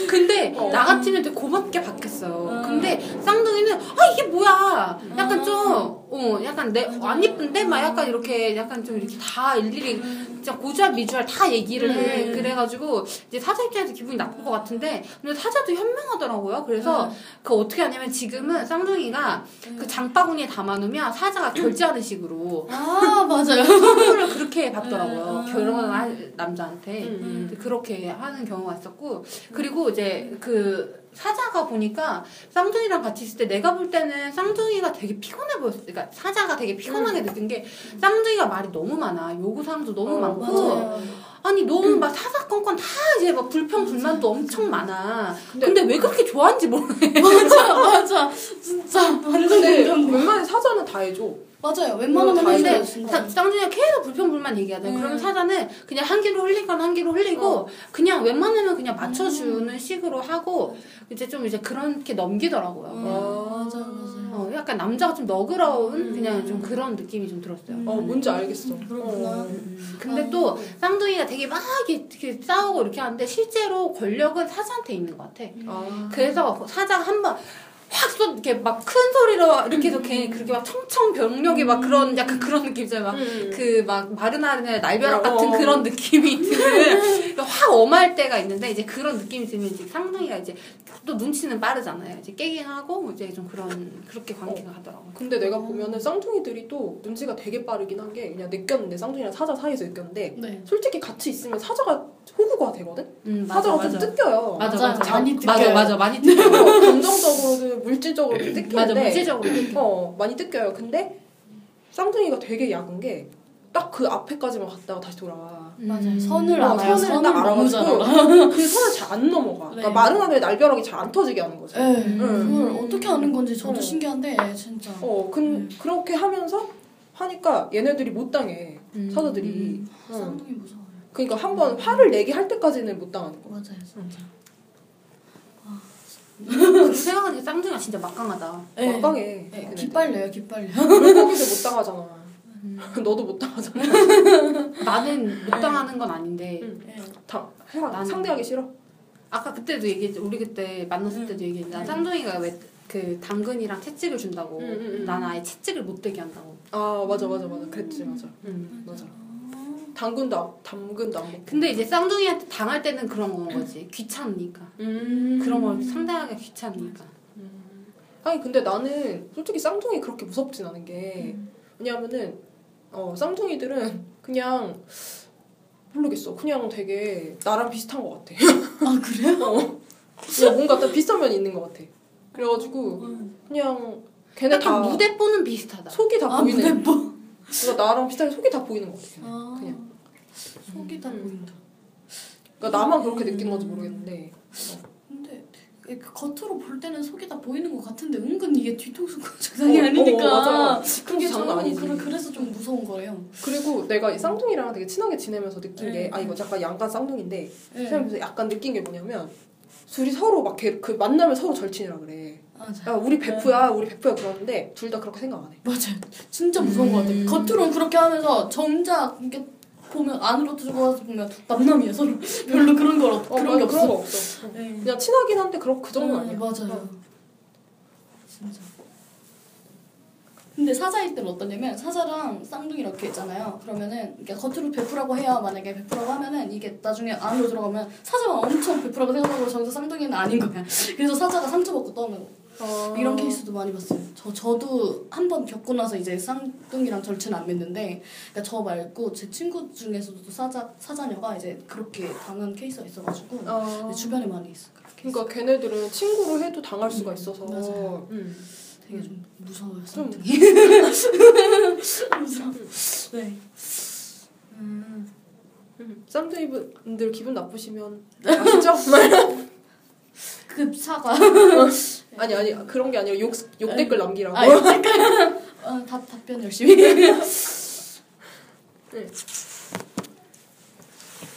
근데 어. 나 같으면 되게 고맙게 받겠어요. 음. 근데 쌍둥이는 아 이게 뭐야? 약간 좀 어, 약간 내 안 예쁜데 막 약간 이렇게 약간 좀 이렇게 다 일일이 진짜 고주할 미주알 다 얘기를 해. 음. 그래가지고 이제 사자 입장에서 기분이 나쁠 것 같은데 근데 사자도 현명하더라고요. 그래서 그 어떻게 하냐면 지금은 쌍둥이가 그 장바구니에 담아놓으면 사자가 결제하는 식으로 아 맞아요. 선물을 그렇게 받더라고요. 음. 결혼한 남자한테. 음. 그렇게 하는 경우가 있었고 그리고 이제 그 사자가 보니까 쌍둥이랑 같이 있을 때 내가 볼 때는 쌍둥이가 되게 피곤해 보였어. 그러니까 사자가 되게 피곤하게 느낀 게 쌍둥이가 말이 너무 많아. 요구 사항도 너무 어, 많고 맞아요. 아니 너무 막 사사건건 다 이제 막 불평 불만도 엄청 많아. 근데- 근데, 왜 그렇게 좋아하는지 모르겠어. 맞아 맞아 진짜 완전 근데 공감돼. 웬만한 사자는 다 해줘. 맞아요. 웬만하면 다 해줘요, 근데 쌍둥이가 계속 불평불만 얘기하잖아. 음. 그러면 사자는 그냥 한 귀로 흘리건 한 귀로 흘리고 어. 그냥 웬만하면 그냥 맞춰주는 식으로 하고 이제 좀 이제 그렇게 넘기더라고요. 음, 아. 맞아 맞아. 어, 약간 남자가 좀 너그러운 음. 그냥 좀 그런 느낌이 좀 들었어요. 음. 어 뭔지 알겠어. 그렇구나. 어. 음. 근데 아. 또 쌍둥이가 되게 막 이렇게, 이렇게 싸우고 이렇게 하는데 실제로 권력은 사자한테 있는 것 같아. 아. 그래서 사자가 한번 확 쏟, 이렇게 막 큰 소리로 이렇게 해서 걔 그렇게 막 청청 병력이 막 그런 약간 그런 느낌이잖아요. 막 음. 그막 마르나르의 날벼락 어, 같은 어. 그런 느낌이 드는 확 엄할 때가 있는데 이제 그런 느낌이 들면 이제 쌍둥이가 이제 또 눈치는 빠르잖아요. 이제 깨갱하고 이제 좀 그런 그렇게 관계가 가더라고요. 근데 내가 보면은 쌍둥이들이 또 눈치가 되게 빠르긴 한 게 그냥 느꼈는데 쌍둥이랑 사자 사이에서 느꼈는데 네. 솔직히 같이 있으면 사자가 호구가 되거든. 음, 맞아, 사자가 맞아. 좀 뜯겨요. 맞아, 맞아. 맞아. 많이 맞아, 뜯겨요. 맞아, 많이 뜯겨요. 어, 감정적으로도 물질적으로도 뜯기는데 맞아, 물질적으로 뜯겨. 어 많이 뜯겨요. 근데 쌍둥이가 되게 약은 게 딱 그 앞에까지만 갔다가 다시 돌아와. 맞아요. 음. 선을 어, 알아요. 선을 선을 딱 너무 잘 알아가지고 알아. 그 선을 잘 안 넘어가. 네. 그러니까 마른 하늘에 날벼락이 잘 안 터지게 하는 거지. 네. 음. 그걸 어떻게 아는 건지 저도 어. 신기한데 진짜. 어, 근 그렇게 하면서 하니까 얘네들이 못 당해. 음. 사자들이. 음. 어. 쌍둥이 무서워요. 그러니까 한 번 화를 내게 할 때까지는 못 당하는 거. 맞아요, 진짜. 그 생각하니까 쌍둥이가 진짜 막강하다. 네. 막강해. 네, 얘네들. 기빨려요, 기빨려. 물고기도 못 당하잖아. 너도 못 당하잖아. 나는 못 당하는 건 아닌데 음. 네. 다 해라. 나는- 상대하기 싫어. 아까 그때도 얘기했지 우리 그때 만났을 때도 얘기했는데 난 쌍둥이가 왜 그 당근이랑 채찍을 준다고 음, 음, 음. 난 아예 채찍을 못 대게 한다고 아 맞아 맞아 맞아. 그랬지 맞아. 음. 맞아. 당근도 안, 당근도 안 먹고. 근데 이제 쌍둥이한테 당할 때는 그런 건 거지. 귀찮으니까. 음. 그런 걸 상대하기가 귀찮으니까. 아니 근데 나는 솔직히 쌍둥이 그렇게 무섭진 않은 게 왜냐하면은 어 쌍둥이들은 그냥 모르겠어. 그냥 되게 나랑 비슷한 것 같아. 아, 그래요? 어. 뭔가 다 비슷한 면이 있는 것 같아. 그래가지고 그냥 걔네 다 무대뽀는 비슷하다. 속이 다 아, 보이는 무대뽀. 그러니까 나랑 비슷하게 속이 다 보이는 것 같아 그냥. 아, 그냥. 속이 다 음. 보인다. 그러니까 나만 그렇게 느끼는 건지 모르겠는데 근데 그 겉으로 볼 때는 속이 다 보이는 것 같은데 은근 이게 뒤통수가 장난이 어, 아니니까. 어, 맞아. 그게 장난 아니지. 그래- 그래서 좀 무서운 거예요. 그리고 내가 이 쌍둥이랑 되게 친하게 지내면서 느낀 네. 게 아 이거 약간 양간 쌍둥이인데 네. 지내면서 약간 느낀 게 뭐냐면 둘이 서로 막 그 만나면 서로 절친이라 그래. 맞아. 야 우리 베프야 우리 베프야 그러는데 둘 다 그렇게 생각 안 해. 맞아요. 진짜 무서운 것 같아요. 겉으로는 그렇게 하면서 정작 이게 보면 안으로 들어가서 보면 남남이야 서로. 별로 그런 걸 없, 어, 그런 맞아, 게 그런 없어. 거 없어. 어. 네. 그냥 친하긴 한데 그런 그 정도 는 네, 아니야. 맞아요. 어. 진짜. 근데 사자일 때는 어떠냐면 사자랑 쌍둥이 이렇게 있잖아요. 그러면은 이게 겉으로 베프라고 해요. 만약에 베프라고 하면은 이게 나중에 안으로 들어가면 사자가 엄청 베프라고 생각하고 저기서 쌍둥이는 아닌 거야. 그래서 사자가 상처받고 떠는 거. 어. 이런 케이스도 많이 봤어요. 저 저도 한 번 겪고 나서 이제 쌍둥이랑 절친은 안 맺는데, 그러니까 저 말고 제 친구 중에서도 사자 사자녀가 이제 그렇게 당한 케이스가 있어가지고 어. 네, 주변에 많이 있어. 그러니까 걔네들은 친구로 해도 당할 수가 음, 있어서. 맞아요. 음. 되게 좀 무서워요. 좀 쌍둥이. 무서워. 네. 음. 음. 쌍둥이 분들 기분 나쁘시면 아시죠? 그 사과. 아니 아니 그런 게 아니라 욕, 욕 댓글 남기라고. 아, 약간 어, 답 답변 열심히.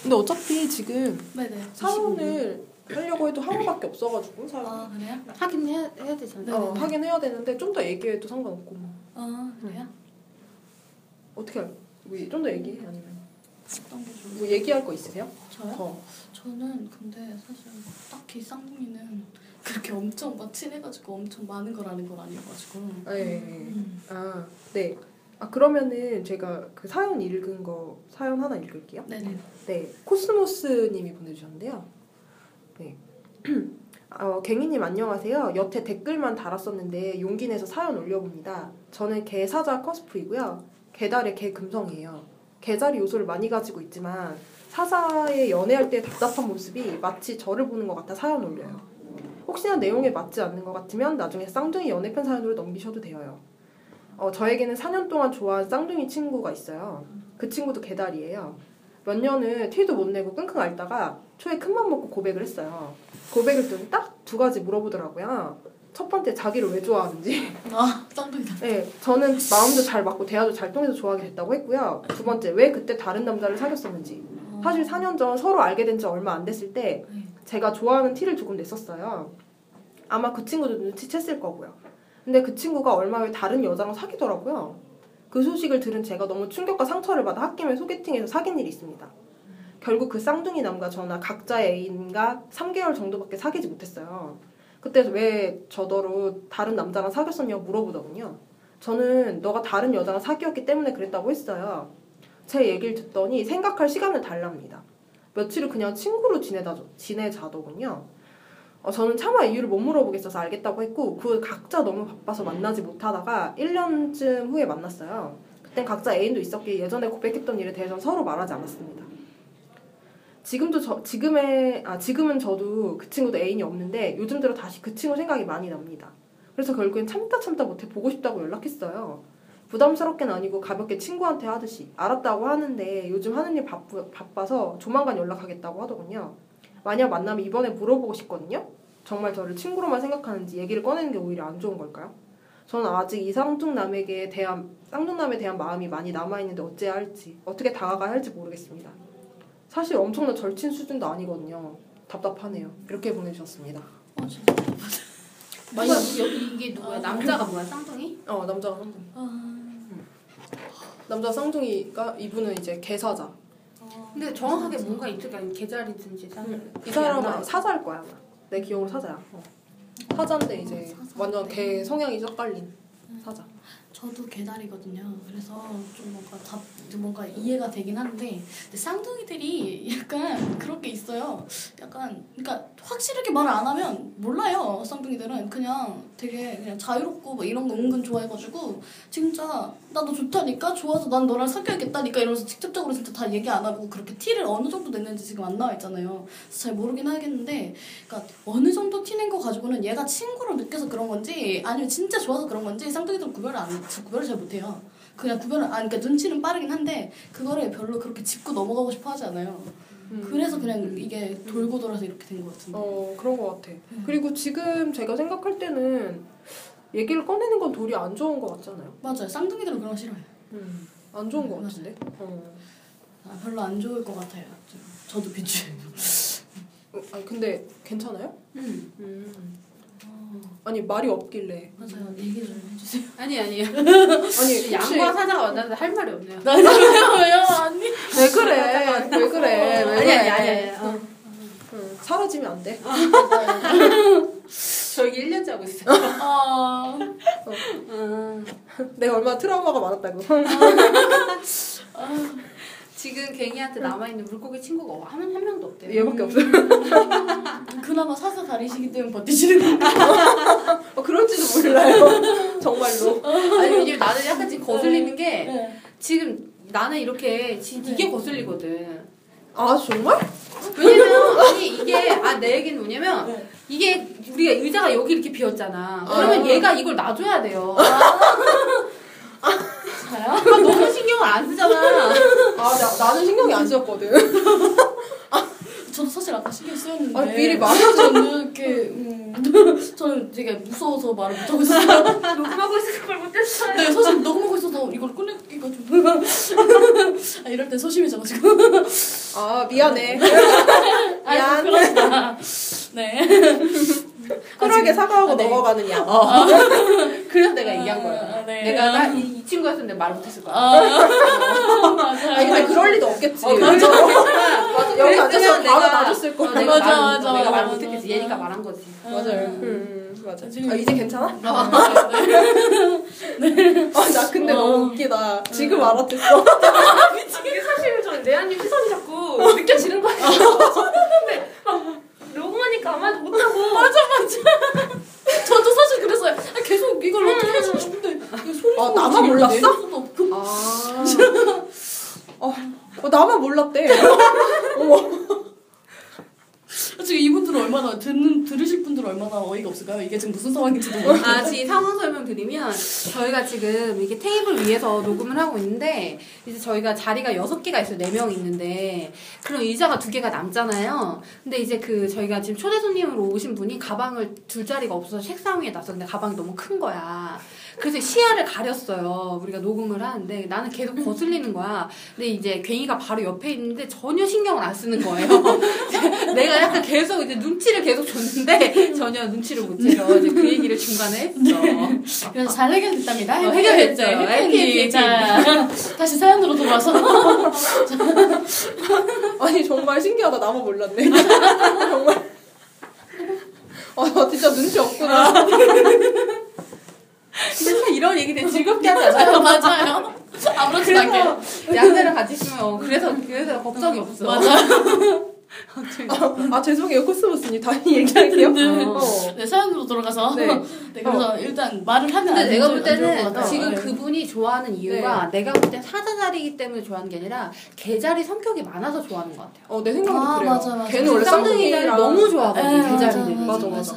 근데 어차피 지금 네네. 사연을 하려고 해도 하루밖에 없어가지고 사연 아 그래요? 하긴 해야, 해야 되잖아요. 어, 네. 하긴 해야 되는데 좀 더 얘기해도 상관없고 뭐. 아 그래요? 어떻게 할? 뭐좀더 얘기해 아니면? 뭐 얘기할 거 있으세요? 저요? 더. 저는 근데 사실 딱히 쌍둥이는 그렇게 엄청 막 친해가지고 엄청 많은 걸 아는 건 아니어가지고. 네. 음. 아 네. 아 그러면은 제가 그 사연 읽은 거 사연 하나 읽을게요. 네네. 네, 코스모스님이 보내주셨는데요. 네. 어, 갱이님 안녕하세요. 여태 댓글만 달았었는데 용기 내서 사연 올려봅니다. 저는 개사자 커스프이고요. 개달의 개금성이에요. 개자리 요소를 많이 가지고 있지만 사자의 연애할 때 답답한 모습이 마치 저를 보는 것 같아 사연 올려요. 혹시나 내용에 맞지 않는 것 같으면 나중에 쌍둥이 연애편 사연으로 넘기셔도 돼요. 어, 저에게는 4년 동안 좋아한 쌍둥이 친구가 있어요. 그 친구도 개달이에요. 몇 년을 티도 못 내고 끙끙 앓다가 초에 큰맘 먹고 고백을 했어요. 고백을 듣고 딱두 가지 물어보더라고요. 첫 번째 자기를 왜 좋아하는지. 아 쌍둥이다. 네, 저는 마음도 잘 맞고 대화도 잘 통해서 좋아하게 됐다고 했고요. 두 번째 왜 그때 다른 남자를 사귀었었는지. 사실 4년 전 서로 알게 된 지 얼마 안 됐을 때 네. 제가 좋아하는 티를 조금 냈었어요. 아마 그 친구도 눈치챘을 거고요. 근데 그 친구가 얼마 후에 다른 여자랑 사귀더라고요. 그 소식을 들은 제가 너무 충격과 상처를 받아 홧김에 소개팅에서 사귄 일이 있습니다. 결국 그 쌍둥이 남과 저나 각자의 애인과 3개월 정도밖에 사귀지 못했어요. 그때 왜 저더러 다른 남자랑 사귀었었냐고 물어보더군요. 저는 너가 다른 여자랑 사귀었기 때문에 그랬다고 했어요. 제 얘기를 듣더니 생각할 시간을 달랍니다. 며칠을 그냥 친구로 지내다, 지내자더군요. 어, 저는 차마 이유를 못 물어보겠어서 알겠다고 했고 그 각자 너무 바빠서 만나지 못하다가 1년쯤 후에 만났어요. 그땐 각자 애인도 있었기에 예전에 고백했던 일에 대해서 서로 말하지 않았습니다. 지금도 저 지금의 아 지금은 저도 그 친구도 애인이 없는데 요즘 들어 다시 그 친구 생각이 많이 납니다. 그래서 결국엔 참다 참다 못해 보고 싶다고 연락했어요. 부담스럽게는 아니고 가볍게 친구한테 하듯이 알았다고 하는데 요즘 하는 일 바쁘, 바빠서 조만간 연락하겠다고 하더군요. 만약 만나면 이번에 물어보고 싶거든요. 정말 저를 친구로만 생각하는지 얘기를 꺼내는 게 오히려 안 좋은 걸까요? 저는 아직 이 쌍둥남에게 대한 쌍둥남에 대한 마음이 많이 남아 있는데 어찌해야 할지 어떻게 다가가야 할지 모르겠습니다. 사실 엄청난 절친 수준도 아니거든요. 답답하네요. 이렇게 보내주셨습니다. 어 진짜. 만약 여기 이게 누구야? 남자가 뭐야? 쌍둥이? 어 남자가 쌍둥이. 아. 남자 쌍둥이가 이분은 이제 개사자. 근데 정확하게 뭔가 있을까? 계절이든지 쌍둥이. 이 사람은 사자일 거야. 아마. 내 기억으로 사자야. 어. 사자인데 이제 사자. 완전 개 성향이 쫙 깔린 사자. 저도 개다리거든요. 그래서 좀 뭔가 답, 좀 뭔가 이해가 되긴 한데, 쌍둥이들이 약간 그런 게 있어요. 약간, 그러니까 확실하게 말을 안 하면 몰라요. 쌍둥이들은 그냥 되게 그냥 자유롭고 뭐 이런 거 은근 좋아해가지고, 진짜 나 너 좋다니까 좋아서 난 너랑 사귀어야겠다니까 이러면서 직접적으로 진짜 다 얘기 안 하고 그렇게 티를 어느 정도 냈는지 지금 안 나와 있잖아요. 잘 모르긴 하겠는데, 그러니까 어느 정도 티 낸 거 가지고는 얘가 친구로 느껴서 그런 건지 아니면 진짜 좋아서 그런 건지 쌍둥이들은 구별을 안 구별을 잘 못해요. 그냥 구별을 아 그러니까 눈치는 빠르긴 한데 그거를 별로 그렇게 짚고 넘어가고 싶어 하지 않아요. 그래서 그냥 이게 돌고 돌아서 이렇게 된 것 같은데. 어 그런 것 같아. 그리고 지금 제가 생각할 때는 얘기를 꺼내는 건 도리 안 좋은 것 같잖아요. 맞아요. 쌍둥이들은 그런 거 싫어요. 안 좋은 것. 같은데. 어. 아, 별로 안 좋을 것 같아요. 좀. 저도 비추. 어, 아니 근데 괜찮아요? 응. 음. 어, 아니 말이 없길래. 맞아요. 얘기 좀 해주세요. 아니 아니요. 아니 양과 사자가 만나서 할 말이 없네요. 왜요? 왜요? 아니. 왜 그래? 왜 그래? 왜 아니 그래? 아니 아니 아니. 어. 응, 사라지면 안 돼. 저기 1년째 하고 있어요. 아. 음. 내가 얼마나 트라우마가 많았다고. 갱이한테 남아있는 물고기 친구가 한, 한 명도 없대요. 얘밖에 없어. 그나마 사사 다리시기 때문에 버티시는 거. 어, 그럴 몰라요. 정말로. 아니 왜냐면 나는 약간 지금 거슬리는 게 네. 지금 나는 이렇게 지금 이게 거슬리거든. 아 정말? 왜냐면 아니 이게 아 내 얘기는 뭐냐면 네. 이게 우리가 의자가 여기 이렇게 비었잖아. 그러면 아. 얘가 이걸 놔줘야 돼요. 아, 너무 신경을 안 쓰잖아. 아 나, 나는 신경이 안 쓰였거든. 저도 사실 아까 신경 쓰였는데. 아, 미리 말해줘. 저는 이렇게 음, 저는 되게 무서워서 말을 못 하고 있었어요. 녹음하고 있을 걸 못했어요. 네, 사실 녹음하고 있어서 이걸 꺼내기가 좀. 아, 이럴 때 소심해져가지고. 아 미안해. 아, 미안. 그렇구나. 네. 쿨하게 사과하고 아, 네. 넘어가는 양. 그래서 내가 얘기한 거야. 아, 네. 내가 나, 이, 이 친구였으면 내가 말 못했을 거야. 아, 맞아요. 아니 근데 그럴 리도 없겠지. 어, 맞아. 맞아. 여기 앉았으면 바로 내가- 놔줬을 거야. 어, 내가 맞아, 말, 맞아, 내가 말 맞아, 못했겠지. 맞아. 얘니까 말한 거지. 맞아요. 음, 맞아. 지금- 아 이제 괜찮아? 아, 네. 아나 근데 어. 너무 웃기다. 지금 알아듣어. 이게 사실 저는 내한님 시선이 자꾸 느껴지는 거예요. 근데 막 녹음하니까 아무 말도 못하고 맞아, 맞아. 저도 사실 그랬어요. 아, 계속 이걸 어떻게 해주고 싶은데. 이거 소리 아, 나만 몰랐어? 아. 어, 어, 나만 몰랐대. 어머. 얼마나 듣는 들으실 분들은 얼마나 어이가 없을까요? 이게 지금 무슨 상황인지도 모르고. 아, 지금 상황 설명 드리면 저희가 지금 이게 테이블 위에서 녹음을 하고 있는데 이제 저희가 자리가 여섯 개가 있어요. 네 명 있는데 그럼 의자가 두 개가 남잖아요. 근데 이제 그 저희가 지금 초대 손님으로 오신 분이 가방을 둘 자리가 없어서 책상 위에 놨었는데 가방이 너무 큰 거야. 그래서 시야를 가렸어요. 우리가 녹음을 하는데 나는 계속 거슬리는 거야. 근데 이제 괜히가 바로 옆에 있는데 전혀 신경을 안 쓰는 거예요. 내가 약간 계속 이제 눈치를 계속 줬는데 전혀 눈치를 못 채서 이제 그 얘기를 중간에 했어. 그래서 잘 해결됐답니다. 어, 해결됐죠. 해피. 자, 다시 사연으로 돌아와서. 아니 정말 신기하다. 나만 몰랐네. 정말. 아, 나 진짜 눈치 없구나. 근데 참 이런 얘기 되게 즐겁게 하지 않아요? 맞아요. 아무렇지도 않게. 양대를 같이 있으면 어, 그래서 그래서 걱정이 없어. 맞아. 아, 죄송해요. 코스모스님. 다시 얘기할게요. 네. 어. 네, 사연으로 돌아가서. 네. 네. 그래서 일단 말을 하면 근데 안 내가 볼 때는. 지금 네. 그분이 좋아하는 이유가 내가 볼 땐 사자 자리이기 때문에 좋아하는 게 아니라 개자리 성격이 많아서 좋아하는 것 같아요. 어, 내 생각도 아, 그래요. 맞아, 맞아. 걔는 원래 쌍둥이를 쌍둥이랑 너무 좋아하거든 네, 개자리를. 맞아, 맞아.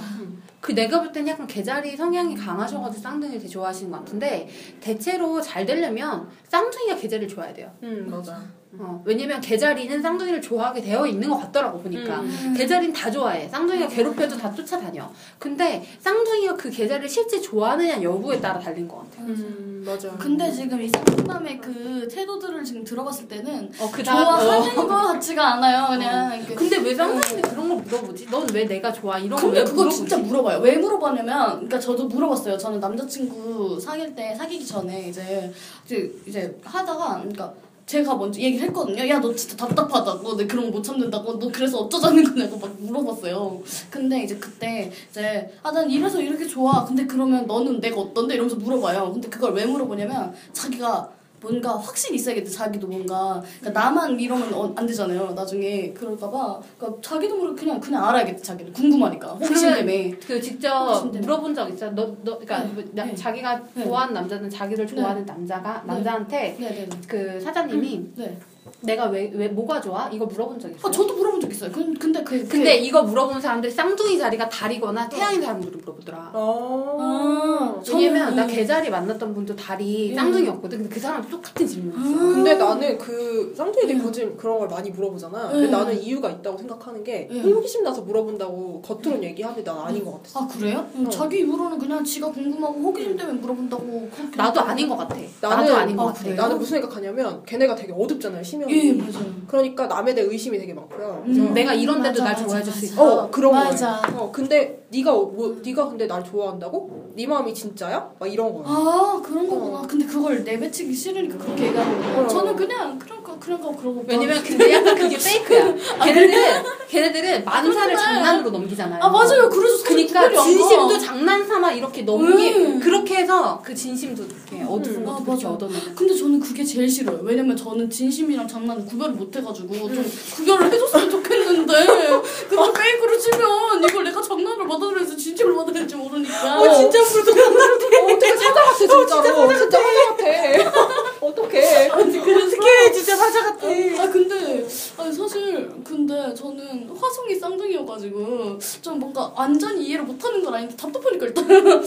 그 내가 볼 땐 약간 개자리 성향이 강하셔가지고 쌍둥이를 되게 좋아하시는 것 같은데 대체로 잘 되려면 쌍둥이가 개자리를 좋아야 돼요. 음, 맞아. 어, 왜냐면 개자리는 쌍둥이를 좋아하게 되어 있는 것 같더라고 보니까 음. 개자리는 다 좋아해 쌍둥이가 괴롭혀도 다 쫓아다녀 근데 쌍둥이가 그 개자리를 실제 좋아하느냐 여부에 따라 달린 것 같아 음, 맞아. 근데 지금 이 상담의 그 태도들을 지금 들어봤을 때는 어 그 좋아하는 거 같지가 않아요. 그냥 이렇게. 근데 왜 쌍둥이한테 그런 걸 물어보지? 넌 왜 내가 좋아? 이런 근데 거왜 그거 물어보지? 진짜 물어봐요. 왜 물어봤냐면, 그러니까 저도 물어봤어요. 저는 남자친구 사귈 때 사귀기 전에 이제 이제, 이제 하다가, 그러니까 제가 먼저 얘기를 했거든요. 야 너 진짜 답답하다고, 내 그런 거 못 참는다고, 너 그래서 어쩌자는 거냐고 막 물어봤어요. 근데 이제 그때 이제 아 난 이래서 이렇게 좋아. 근데 그러면 너는 내가 어떤데 이러면서 물어봐요. 근데 그걸 왜 물어보냐면 자기가 뭔가 확신이 있어야겠대 자기도 뭔가 그러니까 나만 이러면 어, 안 되잖아요 나중에 그럴까봐 그러니까 자기도 모르게 그냥 그냥 알아야겠대 자기는 궁금하니까 호기심 때문에 그 직접 혹시 물어본 적 있어? 너, 너, 그러니까 네. 뭐 나- 네. 자기가 네. 좋아하는 남자는 자기를 좋아하는 남자가 남자한테 네네네 그 사장님이 네. 내가 왜 왜 뭐가 좋아? 이거 물어본 적 있어요? 아 저도 물어본 적 있어요 근, 근데 그 근데 이거 물어본 사람들이 쌍둥이 자리가 다리거나 태양인 사람들을 물어보더라. 아. 왜냐면 나 개자리 만났던 분도 다리 음. 쌍둥이였거든. 근데 그 사람도 똑같은 질문이었어. 음. 근데 나는 그 쌍둥이들이 거짓 그런 걸 많이 물어보잖아. 근데 음. 나는 이유가 있다고 생각하는 게 음. 호기심 나서 물어본다고 겉으로는 얘기하는데 난 아닌 것 같았어. 아 그래요? 음, 어. 자기 입으로는 그냥 지가 궁금하고 호기심 때문에 물어본다고 그렇게 나도 아닌 것 같아. 나는- 나도 아닌 것 아, 같아. 나는 무슨 생각하냐면 걔네가 되게 어둡잖아요 심형이. 예 맞아요 그러니까 남에 대해 의심이 되게 많고요. 음. 그래서 내가 이런 데도 맞아, 날 맞아, 좋아해 줄 수. 있어. 어 그런 맞아. 거예요. 어 근데 네가 어, 뭐 네가 근데 날 좋아한다고? 네 마음이 진짜야? 막 이런 거야. 아 그런 거구나 근데 그걸 내뱉히기 싫으니까 그렇게 얘기하는 거예요 어. 저는 그냥 그런 거 그런 거 그러고 왜냐면 근데 약간 그게 페이크야. 걔네들 걔네들은 만사를 그런데. 장난으로 넘기잖아요. 아 맞아요 그래서 그러니까. 진심도 장난삼아 이렇게 넘기 음. 그렇게 해서 그 진심도 이렇게 어두운 음. 것도 아. 얻어내는. 근데 저는 그게 제일 싫어요. 왜냐면 저는 진심이랑 장난을 구별을 못 해가지고 좀 구별을 해줬으면 좋겠는데 그걸 페이크로 치면 이걸 내가 장난을 받아들여서 진짜 식으로 받아야 될지 모르니까. 어, 진짜 불도 어, 어떻게 사자 같아 진짜로. 진짜 사자 같아 어떡해. 어떻게 진짜 사자 같아. 아 근데 아니 사실 근데 저는 화성이 쌍둥이여가지고 좀 뭔가 완전히 이해를 못하는 건 아닌데 답답하니까 일단.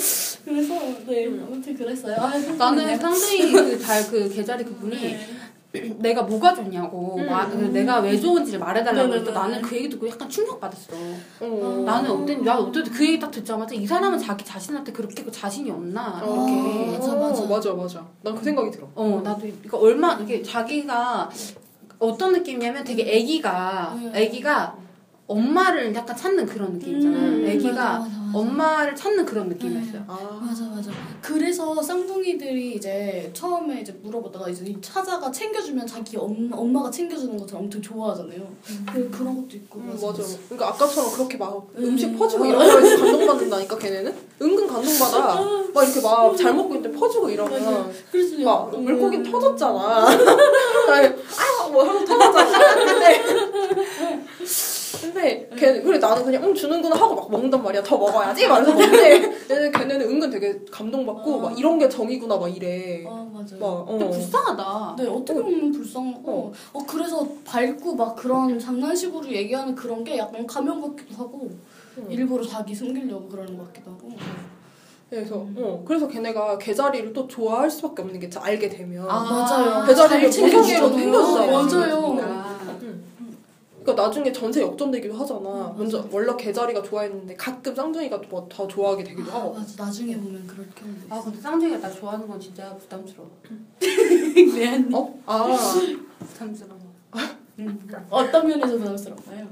그래서 네. 아무튼 그랬어요. 아, 나는 쌍둥이 그 달 그 계자리 그분이 내가 뭐가 좋냐고 음. 마- 그 내가 왜 좋은지를 말해달라고. 했더 나는 그 얘기 듣고 약간 충격받았어. 어. 나는 어땠, 나 어쨌든 그 얘기 딱 듣자마자 이 사람은 자기 자신한테 그렇게 그 자신이 없나 어, 이렇게. 맞아, 맞아. 맞아 맞아 난 그 생각이 들어 어 나도 이거 얼마 이게 자기가 어떤 느낌이냐면 되게 애기가 음. 애기가 엄마를 약간 찾는 그런 느낌 있잖아요. 음, 애기가 맞아, 맞아, 맞아. 엄마를 찾는 그런 느낌이었어요. 아 맞아 맞아. 그래서 쌍둥이들이 이제 처음에 이제 물어보다가 이제 이 사자가 챙겨주면 자기 엄, 엄마가 챙겨주는 것을 엄청 좋아하잖아요. 그 그런 것도 있고. 음, 맞아. 그러니까 아까처럼 그렇게 막 음. 음식 퍼주고 이런 거에서 감동받는다니까 걔네는 은근 감동받아. 막 이렇게 막 잘 먹고 있는데 퍼주고 이러면 그래서 막 음. 물고기 터졌잖아. 아뭐 하고 터졌잖아. 근데 근데 걔 그래 나는 그냥 응 주는구나 하고 막 먹는단 말이야. 더 먹어 야지. 말해서 먹는데 얘는 걔네는 은근 되게 감동받고 어. 막 이런 게 정이구나 막 이래. 아 맞아. 막 어. 좀 불쌍하다. 네 어떻게 보면 불쌍하고 어. 그래서 밝고 막 그런 장난식으로 얘기하는 그런 게 약간 가면 같기도 하고 음. 일부러 자기 숨기려고 그러는 것 같기도 하고 그래서 어 그래서 걔네가 개자리를 또 좋아할 수밖에 없는 게 알게 되면 맞아요. 배달이 잘 챙겨주잖아요. 맞아요. 그러니까 나중에 전세 역전되기도 하잖아. 먼저 원래 개자리가 좋아했는데 가끔 쌍둥이가 뭐더 좋아하게 되기도 아, 하고. 맞아 나중에 보면 그럴 경우도 아 있어. 근데 쌍둥이가 나 좋아하는 건 진짜 부담스러워. 네. 어? 아 부담스러워. 어떤 면에서 부담스럽나요?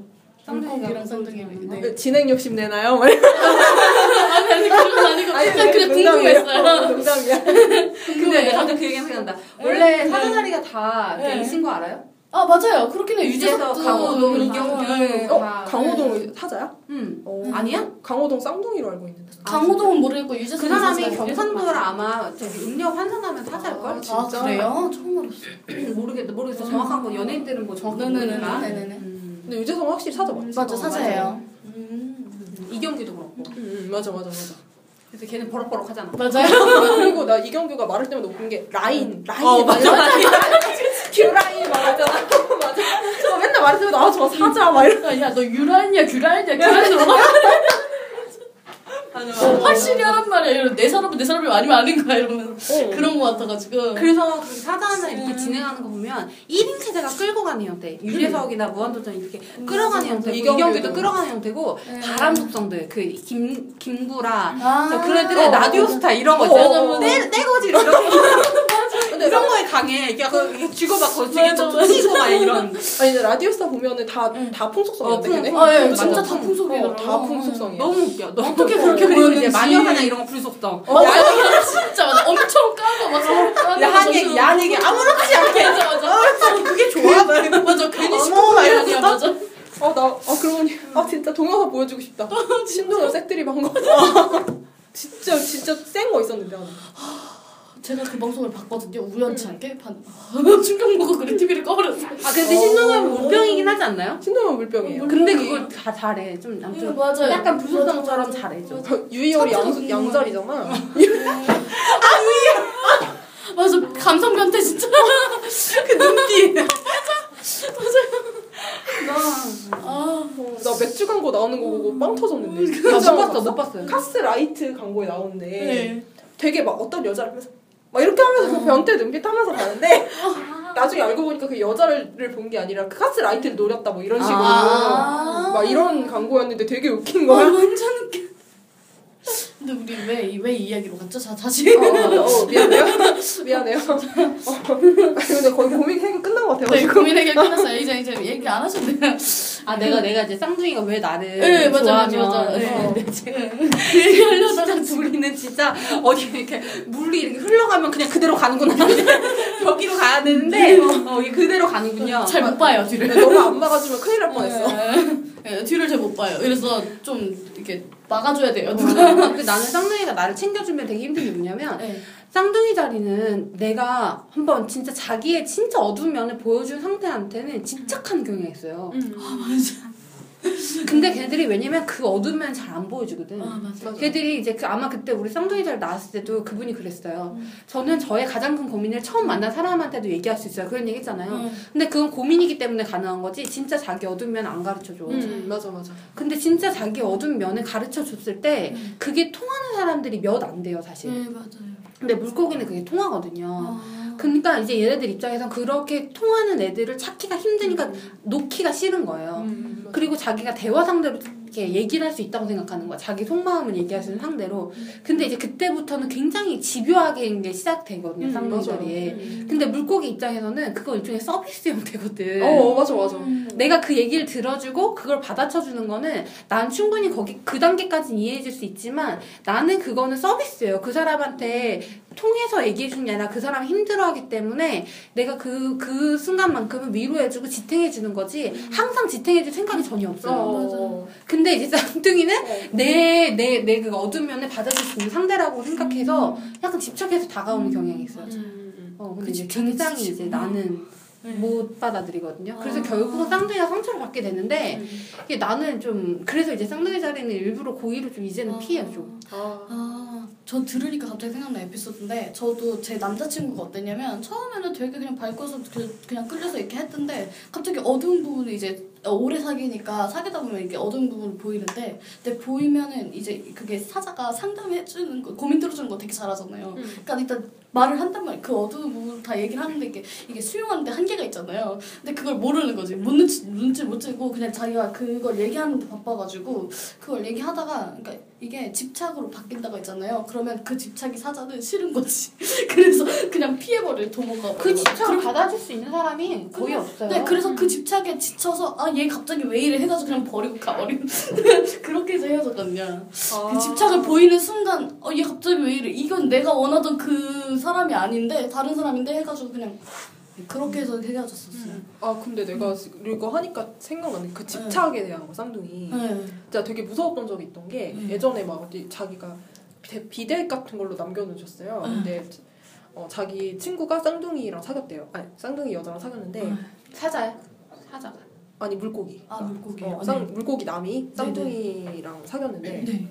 쌍둥이랑 점은 네. 그 진행 욕심 내나요? 아니 아니 그건 아니고 그냥 그냥 궁금했어요. 농담이야. 근데 저도 그 얘기 생각난다. 원래 네. 사자자리가 다 네. 있는 거 알아요? 아 맞아요. 그렇긴 해. 유재석, 유재석도 강호동, 음, 이경규. 네. 어 다- 강호동 사자야? 응. 어. 아니야? 강호동 쌍둥이로 알고 있는데. 강호동은 모르겠고 유재석 그 사람이 경상도를 아마 저기 음력 환산하면 사자일 걸? 아, 아 진짜? 그래요? 처음 알았어. 모르겠, 모르겠어. 정확한 건 연예인들은 뭐 네네네. 모르니까. 네네네. 음. 근데 유재석은 확실히 사자 맞지? 맞아 어, 사자예요. 음. 음. 이경규도 그렇고. 맞아. 응, 응, 맞아 맞아 맞아. 그래서 걔는 버럭버럭 하잖아. 맞아요. 그리고 나 이경규가 말할 때마다 웃긴 게 라인 라인 어, 맞아, 규 라인 말하잖아. 맞아. 저 맨날 때마다 아저 사자 막 이러. 야너 유라냐 규라냐 규라냐 확실히 하란 말이야. 이런 내 사람은 내 사람이 아니면 아닌 거야 이러면 어. 그런 거 같아가지고. 그래서 그 사자나 이렇게 진행하는 거 보면 1인 체제가 끌고 가는 형태. 유재석이나 무한도전 이렇게 끌어가는 형태. 이경규도. 이경규도 끌어가는 형태고 바람 속성들 그김 김구라 아. 저 그런 애들은 어. 라디오 스타 이런 거 어, 있잖아. 떼 떼거지 이런 거. 근데 이런 거에 강해. 그 주고받고 맞아, 좀 치고 막 이런. 아니 근데 라디오스타 보면은 다다 풍속성이었대 어. 풍- 아, 예. 진짜 다 풍- 풍속이더라고. 어, 다 풍속성이야. 너무 웃겨. 너 어떻게 그렇게 보였는지. 마녀사냥 이런 거. 어, 맞아, 진짜. 엄청 까고 막 서로 까고. 야한 얘기, 야한 얘기 아무렇지 않게. 맞아, 맞아. 그게 좋아. 맞아, 괜히 시끄러워. 맞아. 아, 나, 아, 그러고 보니, 아, 진짜 동영상 보여주고 싶다. 신동엽 색드립 한 거. 진짜, 진짜 센 거 있었는데, 하나. 제가 그 방송을 봤거든요. 우연치 않게 반 충격 먹고 그래 TV를 꺼버렸어. 아 근데 신동엽은 물병이긴 하지 않나요? 신동엽 물병이에요. 근데 그걸 다 잘해. 좀 음, 맞아요. 약간 불속성처럼 맞아, 잘해 좀. 유이열이 양, 음. 양자리잖아. 맞아, 감성 변태 진짜. 그 눈빛. 아, 어, 나 맥주 광고 나오는 거 보고 빵 터졌는데. 나 진짜 못 봤어, 못 봤어요. 카스 라이트 광고에 나오는데. 네. 되게 막 어떤 여자를 하면서 막 이렇게 하면서 그 변태 눈빛 하면서 가는데 나중에 알고 보니까 그 여자를 본 게 아니라 그 카스 라이트를 노렸다 뭐 이런 식으로 아. 막 이런 광고였는데 되게 웃긴 아, 거야. 완전 웃겨. 근데 우리 왜왜 이 이야기로 갔죠? 자 다시. 어, 어, 어, 미안해요. 미안해요. 어. 근데 거의 고민 해결 끝난 것 네, 같아가지고. 고민 해결 끝났어요. 이제 이제 얘기 안 하셔도 돼요. 아 내가 내가 이제 쌍둥이가 왜 나를 네, 맞아, 맞아, 좋아하면 맞아. 네. 어, 네. 그 얘기하려다가 둘이는 진짜 어디 이렇게 물이 이렇게 흘러가면 그냥 그대로 가는구나. 여기로 가야 되는데 어, 그대로 가는군요. 잘 못 봐요 뒤를. 너무 안 막아주면 큰일 날 뻔했어. 네, 뒤를 잘 못 봐요. 그래서 좀 이렇게 막아줘야 돼요. 어, 누가. 근데 나는 쌍둥이가 나를 챙겨주면 되게 힘든 게 뭐냐면 네. 쌍둥이 자리는 내가 한번 진짜 자기의 진짜 어두운 면을 보여준 상태한테는 집착하는 경향이 있어요. 아 맞아. 근데 걔들이 왜냐면 그 어두운 면을 잘안 보여주거든. 아 맞아. 걔들이 이제 그 아마 그때 우리 쌍둥이들 나왔을 때도 그분이 그랬어요. 저는 저의 가장 큰 고민을 처음 만난 사람한테도 얘기할 수 있어요. 그런 얘기 했잖아요. 응. 근데 그건 고민이기 때문에 가능한 거지. 진짜 자기 어두운 면안 가르쳐 줘. 음, 맞아 맞아. 근데 진짜 자기 어두운 면을 가르쳐 줬을 때 그게 통하는 사람들이 몇 안 돼요, 사실. 네 맞아요. 근데 물고기는 그게 통하거든요. 아. 그러니까 이제 얘네들 입장에서 그렇게 통하는 애들을 찾기가 힘드니까 음. 놓기가 싫은 거예요. 음, 맞아. 그리고 자기가 대화 상대로 이렇게 얘기를 할 수 있다고 생각하는 거야. 자기 속마음을 얘기할 수 있는 상대로. 근데 이제 그때부터는 굉장히 집요하게 이게 시작되거든요. 음, 쌍둥이들이. 맞아요. 근데 물고기 입장에서는 그거 일종의 서비스 형태거든. 어 맞아 맞아. 내가 그 얘기를 들어주고 그걸 받아쳐주는 거는 난 충분히 거기 그 단계까지는 이해해줄 수 있지만 나는 그거는 서비스예요. 그 사람한테 통해서 얘기해주는 게 아니라 그 사람이 힘들어하기 때문에 내가 그, 그 순간만큼은 위로해주고 지탱해주는 거지 항상 지탱해줄 생각이 전혀 없어요. 어. 근데 이제 쌍둥이는 어. 내, 내, 내 그 어두운 면을 받아줄 수 있는 상대라고 생각해서 약간 집착해서 다가오는 경향이 있어요. 음, 음. 어, 근데 그 이제 굉장히 이제. 나는 네. 못 받아들이거든요. 그래서 아. 결국은 쌍둥이가 상처를 받게 되는데 음. 이게 나는 좀 그래서 이제 쌍둥이 자리는 일부러 고의로 좀 이제는 아. 피해요 좀. 아. 아, 전 들으니까 갑자기 생각난 에피소드인데 저도 제 남자친구가 어땠냐면 처음에는 되게 그냥 밝고서 그, 그냥 끌려서 이렇게 했던데 갑자기 어두운 부분이 이제 오래 사귀니까 사귀다 보면 이게 어두운 부분이 보이는데 근데 보이면은 이제 그게 사자가 상담해 주는 거 고민 들어주는 거 되게 잘하잖아요. 음. 그러니까 일단 말을 한단 말이에요. 그 어두운 부분 다 얘기를 하는데 이게 이게 수용하는데 한계가 있잖아요. 근데 그걸 모르는 거지. 못 눈치 눈치 못 채고 그냥 자기가 그걸 얘기하는데 바빠가지고 그걸 얘기하다가 그러니까 이게 집착으로 바뀐다고 했잖아요. 그러면 그 집착이 사자는 싫은 거지. 그래서 그냥 피해버려 도모가. 그 집착을 받아줄 수 있는 사람이 거의 없어요. 네, 그래서 그 집착에 지쳐서 아얘 갑자기 왜 이래 해가지고 그냥 버리고 가버리는 그렇게 해서 헤어졌거든요. 아. 그 집착을 보이는 순간 어 얘 갑자기 왜 이래 이건 내가 원하던 그 사람이 아닌데 다른 사람인데 해가지고 그냥 그렇게 해서 헤어졌었어요. 아 근데 내가 이거 하니까 생각나는 그 집착에 대한 거 쌍둥이 네. 진짜 되게 무서웠던 적이 있던 게 음. 예전에 막 어디 자기가 비- 비대 같은 걸로 남겨놓으셨어요. 음. 근데 어, 자기 친구가 쌍둥이랑 사귀었대요. 아니 쌍둥이 여자랑 사귀었는데 음. 사자야. 사자. 아니 물고기. 아 물고기. 어, 아, 쌍, 네. 물고기 남이 쌍둥이랑 사귀었는데 네.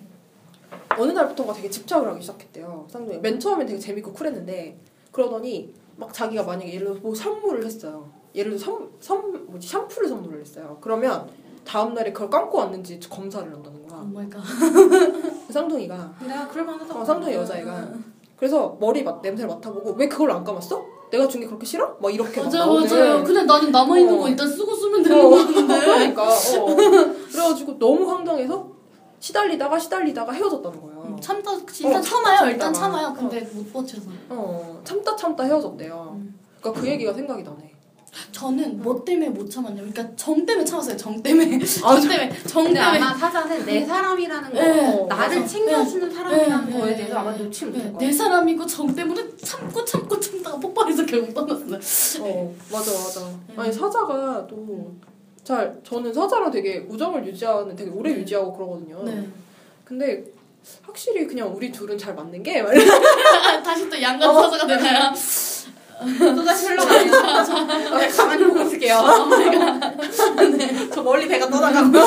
어느 날부터가 되게 집착을 하기 시작했대요. 쌍둥이. 맨 처음엔 되게 재밌고 쿨했는데 그러더니 막 자기가 만약에 예를 들어서 뭐 선물을 했어요. 예를 들어 선, 선 뭐지 샴푸를 선물을 했어요. 그러면 다음 날에 그걸 감고 왔는지 검사를 한다는 거야. 오 my God. 그 쌍둥이가 내가 그럴 만하다. 어, 쌍둥이 여자애가 그래서 머리 맡, 냄새를 맡아보고 왜 그걸 안 감았어? 내가 준 게 그렇게 싫어? 막 이렇게 막 맞아요. 근데 나는 남아 있는 어. 거 일단 쓰고 쓰면 되는 어, 거였는데. 그러니까 어. 그래가지고 너무 황당해서 시달리다가 시달리다가 헤어졌다는 거예요. 참다 일단 어, 참아요. 참다가. 일단 참아요. 근데 못 버텨서. 어 참다 참다 헤어졌대요. 음. 그러니까 그 얘기가 생각이 나네. 저는 뭐 때문에 못 참았냐면, 그러니까 정 때문에 참았어요. 정 때문에. 아, 정 때문에. 정 때문에. 아마 사자는 내 사람이라는 거, 네, 나를 맞아. 챙겨주는 사람이라는 네, 거에 네, 대해서 아마 네. 놓지 네, 못할 거야. 내 사람이고 정 때문에 참고 참고 참다가 폭발해서 결국 떠났어요. 어 맞아 맞아. 음. 아니 사자가 또 잘 저는 사자랑 되게 우정을 유지하는 되게 오래 네. 유지하고 그러거든요. 네. 근데 확실히 그냥 우리 둘은 잘 맞는 게막 다시 또 양간 사자가 되나요? 또다시 흘러가요. 저 가만히 보고 있을게요. 저 멀리 배가 떠나가고.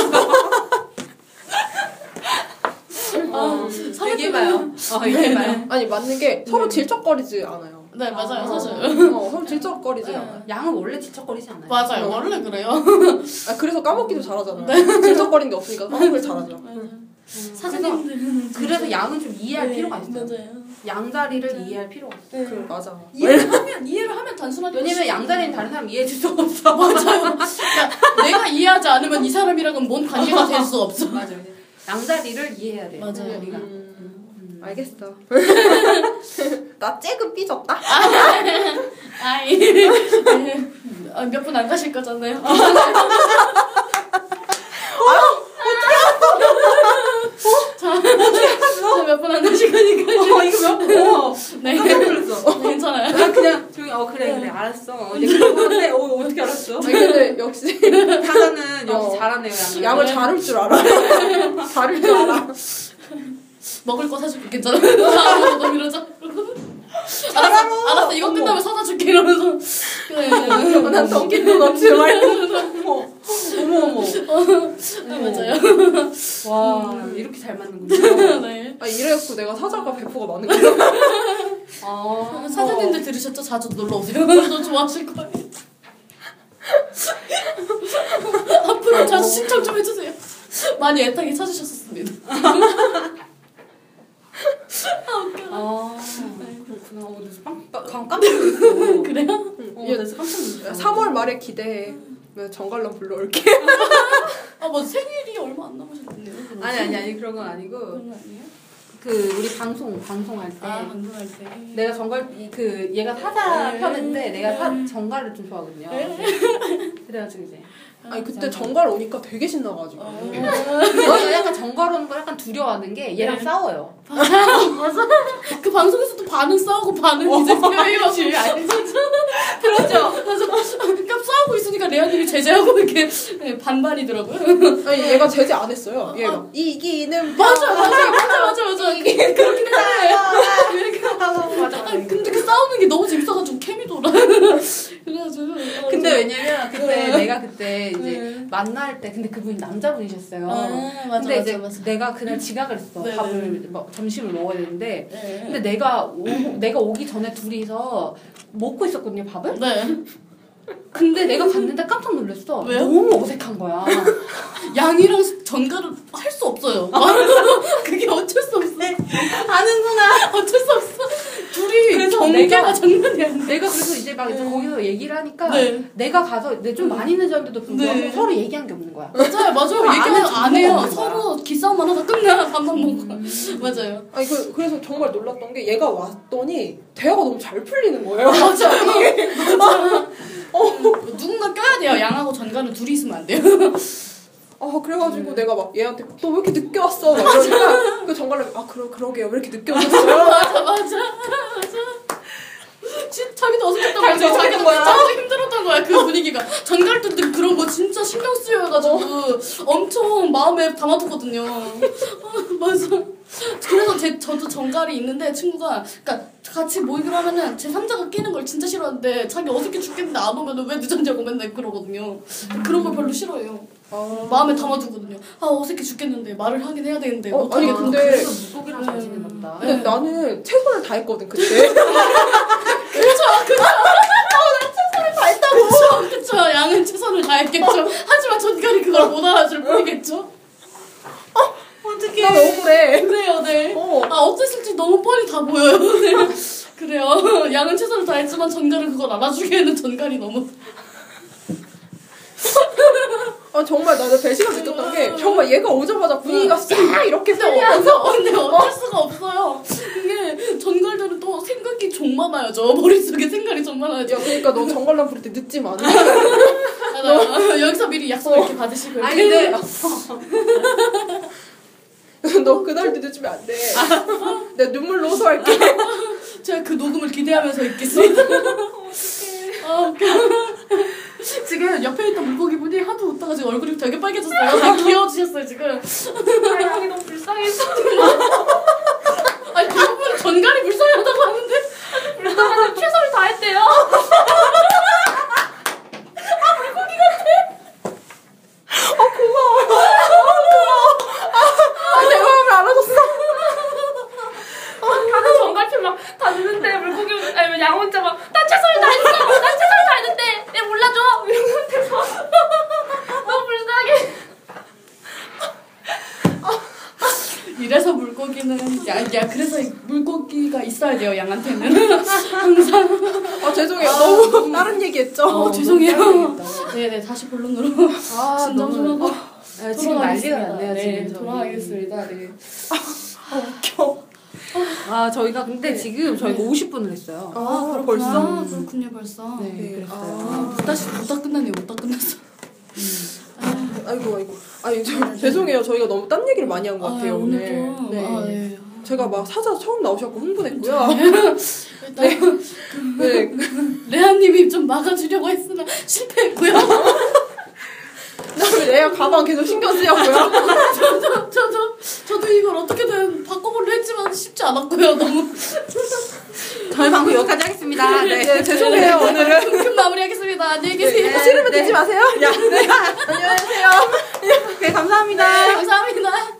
어, 얘기해봐요. 어, 얘기해봐요. 아니 맞는 게 서로 질척거리지 않아요. 네, 맞아요. 아. 사실. 어, 서로 질척거리지 네. 않아요. 양은 원래 지척거리지 않아요. 맞아요. 원래 그래요. 아 그래서 까먹기도 잘하잖아요. 질척거리는 게 없으니까 까먹기를 잘하죠. 사장님들은 그래서 양은 좀 이해할 네, 필요가 있어요. 맞아요. 양자리를 이해할 필요가 있어요. 그 맞아. 이해를 하면 이해를 하면 단순하게 왜냐면 양자리는 다른 사람 이해해 줄 수가 없어. 맞아요. 그러니까 내가 이해하지 않으면 이 사람이랑은 뭔 관계가 될 수 없어. 맞아요. 양자리를 이해해야 돼요. 맞아요. 우리가. 음, 알겠어. 나 째그 삐졌다. 아이. 아, 몇분 안 가실 거잖아요. 거니까요. 어, 이거 몇 번? 어, 네. 깜짝 놀랐어. 네, 괜찮아요. 나 그냥 조용히 어 그래 그래 알았어. 어, 이제 하는데 어 어떻게 알았어? 아니 근데 역시 사자는 역시 어. 잘하네요 양을. 양을 자를 줄 알아. 자를 줄 알아. 먹을 거 사줄게 괜찮아. 너 이러죠. 알았어, 알았어. 이거 끝나면 사다 줄게 이러면서. 그래. 난 덩기도 넣지 말고. 어머 어머. 네, 맞아요. 와 이렇게 잘 맞는군요. 네. 아 이래갖고 내가 사자가 배포가 많은 거야. 아 사장님들 들으셨죠? 자주 놀러 오세요. 너 좋아하실 거예요. 앞으로 자주 신청 좀 해주세요. 많이 애타게 찾으셨었습니다. 아 그렇구나. 어, 그래서 빵, 빵, 감 깜짝 놀랐어. 그래요? 어, 예. 그래서 깜짝 놀랐어. 3월 말에 기대해. 정갈람 불러올게. 아, 뭐 생일이 얼마 안 남으셨던데요? 그럼? 아니 아니 아니 그런 건 아니고 그런 거 아니에요? 그 우리 방송 방송할 때 아, 방송할 때. 내가 정갈 이- 그 얘가 사자 네. 편인데 내가 사, 정갈을 좀 좋아하거든요. 그래가지고 이제 아니 그때 정갈 오니까 되게 신나가지고. 어. 내가 약간 정갈 오는 걸 약간 두려워하는 게 얘랑 네. 싸워요. 맞아. 그 방송에서도 반은 싸우고 반은 이제 표현이지. 그렇죠. 그래서 그러니까 싸우고 있으니까 레아님이 제재하고 이렇게 네, 반반이더라고요. 아니 얘가 제재 안 했어요. 얘가 이기는 맞아, 맞아, 맞아, 맞아, 맞아. 이게 그렇긴 해. 맞아. 아니, 근데 그 싸우는 게 너무 재밌어가지고 케미 돌아. 그래가지고. 근데 왜냐면 그때 네. 내가 그때 이제 네. 만날 때 근데 그분이 남자분이셨어요. 아, 맞아, 근데 맞아, 이제 맞아. 내가 그날 지각을 했어. 네, 밥을 뭐 점심을 먹어야 되는데 네. 근데 내가 오, 내가 오기 전에 둘이서 먹고 있었거든요 밥을. 네. 근데 내가 갔는데 깜짝 놀랐어. 왜요? 너무 어색한 거야. 양이랑 전가를 할 수 없어요. 그게 어쩔 수 없어. 아는구나. 어쩔 수 없어. 둘이 그래서 내가- 장난이 아니야. 내가 그래서 이제 막 이제 거기서 얘기를 하니까 네. 내가 가서 내가 좀 많이 늦었는데도 불구하고 네. 서로 얘기한 게 없는 거야. 맞아요, 맞아요. 얘기하면 안 해요. 서로 기싸움만 하다 끝나. 밥만 먹고. 맞아요. 아니 그 그래서 정말 놀랐던 게 얘가 왔더니 대화가 너무 잘 풀리는 거예요. 맞아. 맞아. 어, 누군가 껴야 돼요. 양하고 전가는 둘이 있으면 안 돼요. 아 그래가지고 내가 막 얘한테 너 왜 이렇게 늦게 왔어? 막 이러니까 그 정갈람이 아 그러 그러게요 왜 이렇게 늦게 오셨어요? 맞아, 맞아. 맞아. 진 자기도 어색했던 거야. 자기도 거야. 자기도 힘들었던 거야. 그 분위기가. 전갈 때 그런 거 진짜 신경 쓰여가지고 엄청 마음에 담아뒀거든요. 아, 맞아. 그래서 제, 저도 정갈이 있는데 친구가 그러니까 같이 모이기로 하면은 제 3자가 끼는 걸 진짜 싫어하는데 자기 어색해 죽겠는데 안 오면 왜 늦었냐고 맨날 그러거든요. 그런 걸 별로 싫어해요. 아, 마음에 담아두거든요. 아 어색해 죽겠는데 말을 하긴 해야 되는데 어. 아니, 근데- 그래서 무속이랑 잘 지내나 보다. 근데 나는 최선을 다했거든 그때. 그쵸, 그쵸. 양은 최선을 다했겠죠. 하지만 전갈이 그걸 못 알아줄 뿐이겠죠. 어떻게 난 억울해. 그래요, 네. 어. 아, 어땠을지 너무 뻔히 다 보여요. 네. 그래요. 양은 최선을 다했지만 전갈은 그걸 알아주기에는 전갈이 너무. 아 정말 나는 배시가 느꼈던 게 정말 얘가 오자마자 분위기가 싹 이렇게. 어서 근데 어쩔 수가 없어요. 이게 전갈들은 또 생각이 좀 많아야죠. 머릿속에 생각이 좀 많아야죠. 야 그러니까 너 정갈람 부를 때 늦지 마. 아, 나 여기서 미리 약속 이렇게 받으시고. 아니. 근데 너 그날도 늦으면 안 돼. 내가 눈물로 호소할게. 제가 그 녹음을 기대하면서 있겠습니다. 아, 웃겨. 지금 옆에 있던 물고기 분이 하도 웃다가 지금 얼굴이 되게 빨개졌어요. 되게 귀여워지셨어요, 지금. 아, 양이 너무 불쌍해서. 아니, 대부분 전갈이 불쌍하다고 하는데. 불쌍하다 최선을 다했대요. 아, 내 마음을 알아줬어. 다들 정갈편 막다 듣는데 물고기 아니 양 혼자 막 나 최선을 다했어. 나 최선을 다했는데 내 몰라줘. 이런 상태서 너무 불쌍해. 이래서 물고기는, 야, 야, 그래서 물고기가 있어야 돼요, 양한테는. 항상. 아 죄송해요. 너무 다른 얘기했죠. 어, 죄송해요. 네네, 다시 본론으로. 아 진정 좀 너무 하고. 아, 지금 난리가 돌아가겠습니다. 났네요 네, 지금 저희. 돌아가겠습니다, 네. 아 저희가 근데 지금 저희가 50분을 했어요. 아, 그렇구나. 벌써? 그렇군요, 벌써. 네, 네. 그랬어요. 아, 못 다시, 못다 끝났네요, 못다 끝났어. 아이고 아이고. 아니 저, 죄송해요. 저희가 너무 딴 얘기를 많이 한 것 같아요 아, 오늘. 오늘도. 네. 아, 네. 제가 막 사자 처음 나오셔고 흥분했고요. 일단 네. 레아님이 좀 막아주려고 했으나 실패했고요. 그다음에 내가 가방 계속 신경 쓰였고요. 저도 저도 저도 이걸 어떻게든 바꿔보려 했지만 쉽지 않았고요. 너무 저희 방송 여기까지 하겠습니다. 네. 네, 죄송해요 오늘은. 큰 마무리하겠습니다. 안녕히 계세요. 싫으면 듣지 마세요. 야, 네. 안녕히 계세요. 네, 감사합니다. 감사합니다.